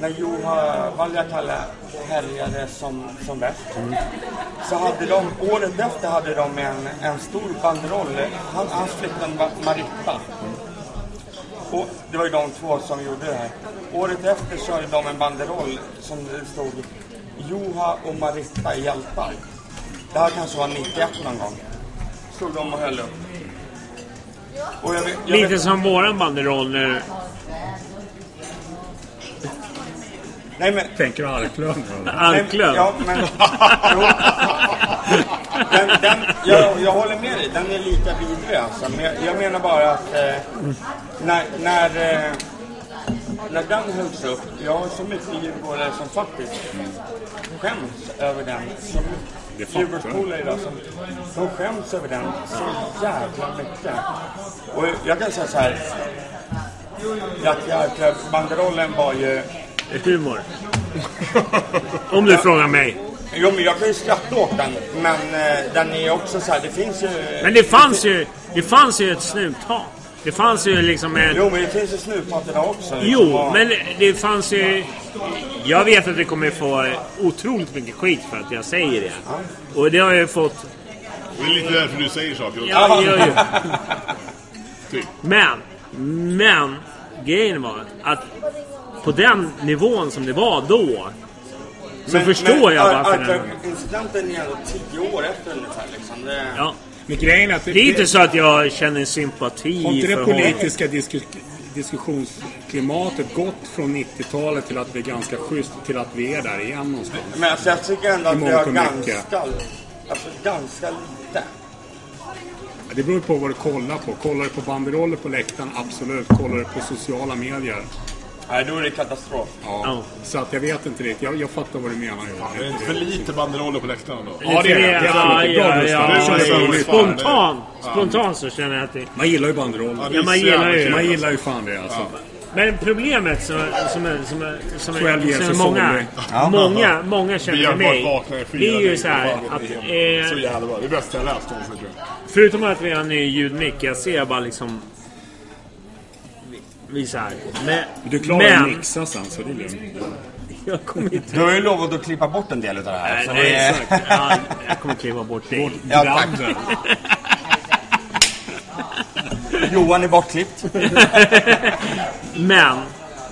När Juha Valjakalle härjade som, som värst. Så hade de, året efter hade de en, en stor banderoll. Han, hans flickvän var Maritta. Och det var ju de två som gjorde det här. Året efter så hade de en banderoll som det stod Joha och Maritta är hjältar. Det här kanske var 91 någon gång. Stod de och höll upp. Och jag, vet- jag Lite vet, som våran banderoll nu. Nej men... Tänker du Arklöv? Arklöv. Ja, men... Den, den, jag, jag håller med dig, den är lika vidrig alltså. Men jag, jag menar bara att eh, när, när, eh, när den hölls upp, jag har så mycket djurgårdare som faktiskt skäms över den. Som. Djurgårdspolare idag som de skäms över den så jävla mycket. Och jag kan säga så här. Jack Jarklöv-banderollen var ju Humor. Om du frågar mig. Jo, men jag kan ju skratta åt den. Men eh, den är också så här, det finns ju... Men det fanns ju, det fanns ju ett snuthat. Det fanns ju liksom en... Jo, men det finns ju snusmat idag också. liksom. Jo, Och- men det fanns ju... Jag vet att det kommer få otroligt mycket skit för att jag säger det. Och det har jag ju fått... Det är lite därför du säger saker. Ja, ja, ja. Typ. Men, men grejen var att på den nivån som det var då så förstår jag varför den... Incidenten är ändå tio år efter ungefär liksom. Det... Ja. Men grejen är att Det är inte så att jag känner sympati Har inte det för honom. politiska disku, diskussionsklimatet gått från 90-talet till att bli ganska schysst till att vi är där igen någonstans? Men alltså, jag tycker ändå att vi har ganska, alltså, ganska lite. Det beror på vad du kollar på. Kollar du på banderoller på läktaren? Absolut. Kollar du på sociala medier? Nej, då är det katastrof. Ja. Så att jag vet inte riktigt. Jag, jag fattar vad du menar. Johan. Det är för lite banderoller på läktaren då. Ja, det är det. Det är. Det ja. Spontant, spontant så känner jag att det... Man gillar ju banderoller. Ja, man gillar ju- Man gillar ju fan det alltså. Men problemet som, som, är, som, är, som, är, 12 years som är of många. Ja. många, många känner mig. Det är ju så här att... det är Eh, Så jävla bra. Det bästa jag läst någonsin tror jag. förutom att vi har en ny ljudmick, jag ser bara liksom... Vi så här. Men, Du klarar att men, mixa sen så det är lugnt. Jag kommer inte... Du har ju lovat att klippa bort en del av det här. Nej, så nej, det- exakt. Ja, jag kommer kliva bort dig. Ja, tack. Johan är bortklippt. Men,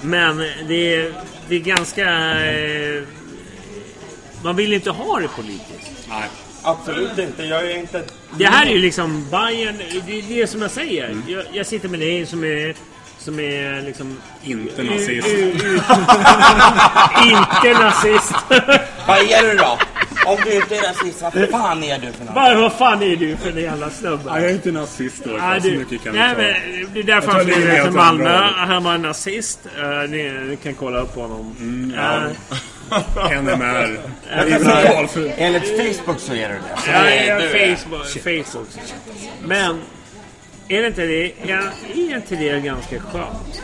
men det är, det är ganska... Eh, man vill inte ha det politiskt. Nej. Absolut inte. Jag är inte... Det här är ju liksom Bayern det är det som jag säger. Jag, jag sitter med dig som är... Som är liksom... Inte nazist. inte nazist. Vad är du då? Om du inte är rasist, vad fan är du för något? Vad fan är du för en jävla snubbe? Nej, jag är inte nazist då. Nej, så du, mycket kan nej, men det är därför Jag han flyttade till Malmö. Han var nazist. Uh, ni, ni kan kolla upp honom. ja. Eh, NMR. Enligt Facebook så är du det. Så Ja, är ja, du. Facebook, Facebook. Men är det inte det? Ja, är inte det ganska skönt?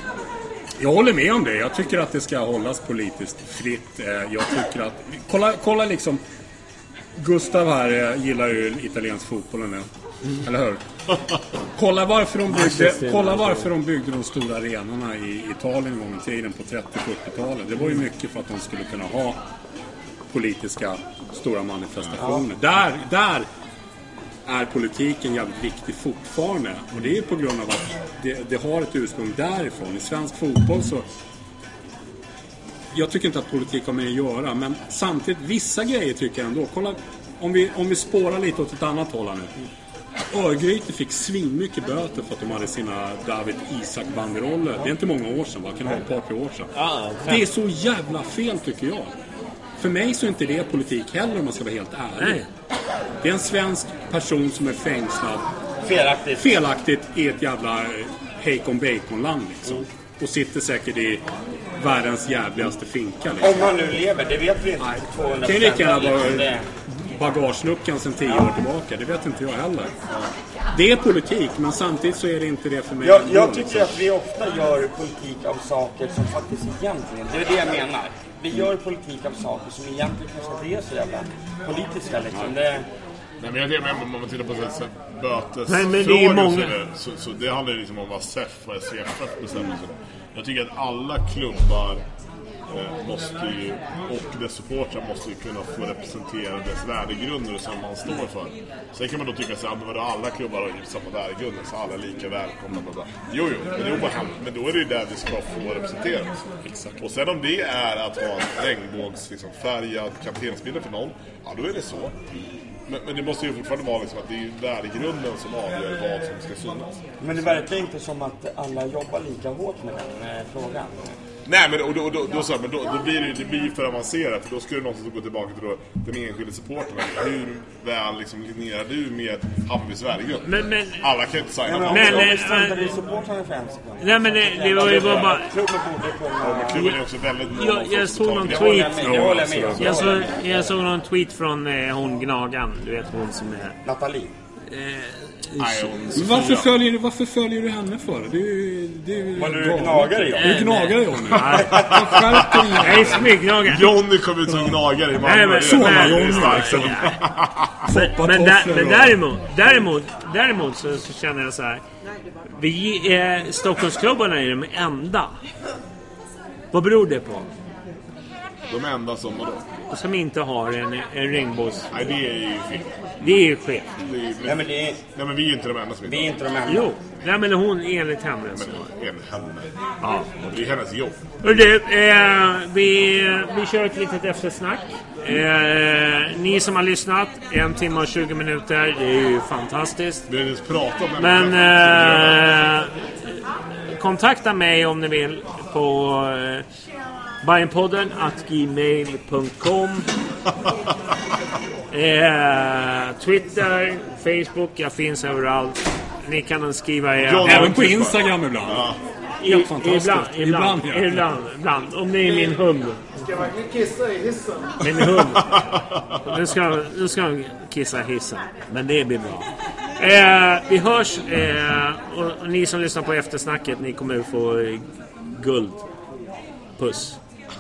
Jag håller med om det. Jag tycker att det ska hållas politiskt fritt. Eh, Jag tycker att... Kolla, kolla liksom... Gustav här eh, gillar ju italiensk fotboll nu. Eller hur? Kolla varför, de byggde, kolla varför de byggde de stora arenorna i Italien en gång i tiden på 30-40-talet. Det var ju mycket för att de skulle kunna ha politiska stora manifestationer. Där, där är politiken jävligt viktig fortfarande. Och det är på grund av att det, det har ett ursprung därifrån. I svensk fotboll så... Jag tycker inte att politik har med att göra, men samtidigt, vissa grejer tycker jag ändå. Kolla, om vi, om vi spårar lite åt ett annat håll här nu. Örgryte fick svinmycket böter för att de hade sina David Isak-banderoller. Det är inte många år sedan, va? kan det vara ett par, tre år sedan. Det är så jävla fel tycker jag. För mig så är inte det politik heller om man ska vara helt ärlig. Nej. Det är en svensk person som är fängslad Felaktigt. felaktigt i ett jävla eh, hejkon bacon-land liksom. Och sitter säkert i världens jävligaste finka liksom. Om han nu lever, det vet vi inte 200 kan ju lika gärna liksom vara bagageluckan sedan tio år tillbaka. Det vet inte jag heller. Det är politik, men samtidigt så är det inte det för mig. Jag, jag liksom. tycker att vi ofta gör politik av saker som faktiskt egentligen, det är det jag menar. Vi gör politik av saker som egentligen kanske inte är så jävla politiska liksom. Det, Nej, men jag tänker, om man tittar på bötesfrågor så, så, så det handlar ju liksom om vad SEF och SVFF bestämmer sig. Jag tycker att alla klubbar måste ju, och dess supportrar måste ju kunna få representera dess värdegrunder som man står för. Sen kan man då tycka vadå, alla klubbar har ju samma värdegrunder så alla är lika välkomna. Bla bla. Jo, jo, men, det bara, men då är det ju där vi ska få representeras. Och sen om det är att ha en regnbågsfärgad liksom, färgad för någon, ja då är det så. Men, men det måste ju fortfarande vara liksom att det är värdegrunden som avgör vad som ska synas. men det verkar inte som att alla jobbar lika hårt med den eh, frågan. Nej men, och då, och då, då, så men då, då blir det det blir för avancerat för då skulle det någonstans gå tillbaka till då, den enskilde supporten. Hur väl liksom linjerar du med Hammarbys värdegrund? Men, men, Alla kan ju inte signa på Men, det. men, struntar i supportrarna för en sekund. nej men det, det var ju bara... Klubben borde kunna... Klubben är också väldigt mån om Jag, jag såg någon jag tweet. med, det håller jag med. Jag såg, jag såg någon tweet från eh, hon Gnagan. Du vet hon som är... Nathalie. Nej, så Men varför följer, du, varför följer du henne för? Det är ju... Det är ju Var du gnagare, John? Du gnagare Johnny. Skärp dig Jag är nu. smyggnagare. Johnny kom ut som gnagare i Malmö. Nej, men- Johnny, liksom. Men, men, men däremot, däremot, däremot så, så känner jag så här. Vi, eh, Stockholmsklubbarna är de enda. Vad beror det på? De enda som vadå? Som inte har en, en regnbågs... Nej, det är ju fel. Det är ju skevt. Nej, men det är, nej, men vi är ju inte de enda som inte vi är inte de enda. Jo. Nej men hon enligt henne så. Men enligt henne. Ja. Det är hennes jobb. Hörru du, eh, vi, vi kör ett litet eftersnack. Eh, ni som har lyssnat, en timme och 20 minuter. Det är ju fantastiskt. Vi har inte ens pratat om Men henne. eh, kontakta mig om ni vill på eh, Bajenpodden at gmail.com eh, Twitter, Facebook, jag finns överallt. Ni kan skriva er... John- Även på Instagram ibland. I- Helt fantastiskt. Ibland, ibland, Ibland, ibland, ja. ibland, Om ni är min hund. Ska verkligen kissa i hissen? Min hund. Nu ska, nu ska han kissa i hissen. Men det blir bra. Eh, vi hörs. Eh, och, och ni som lyssnar på eftersnacket, ni kommer få eh, guld. Puss.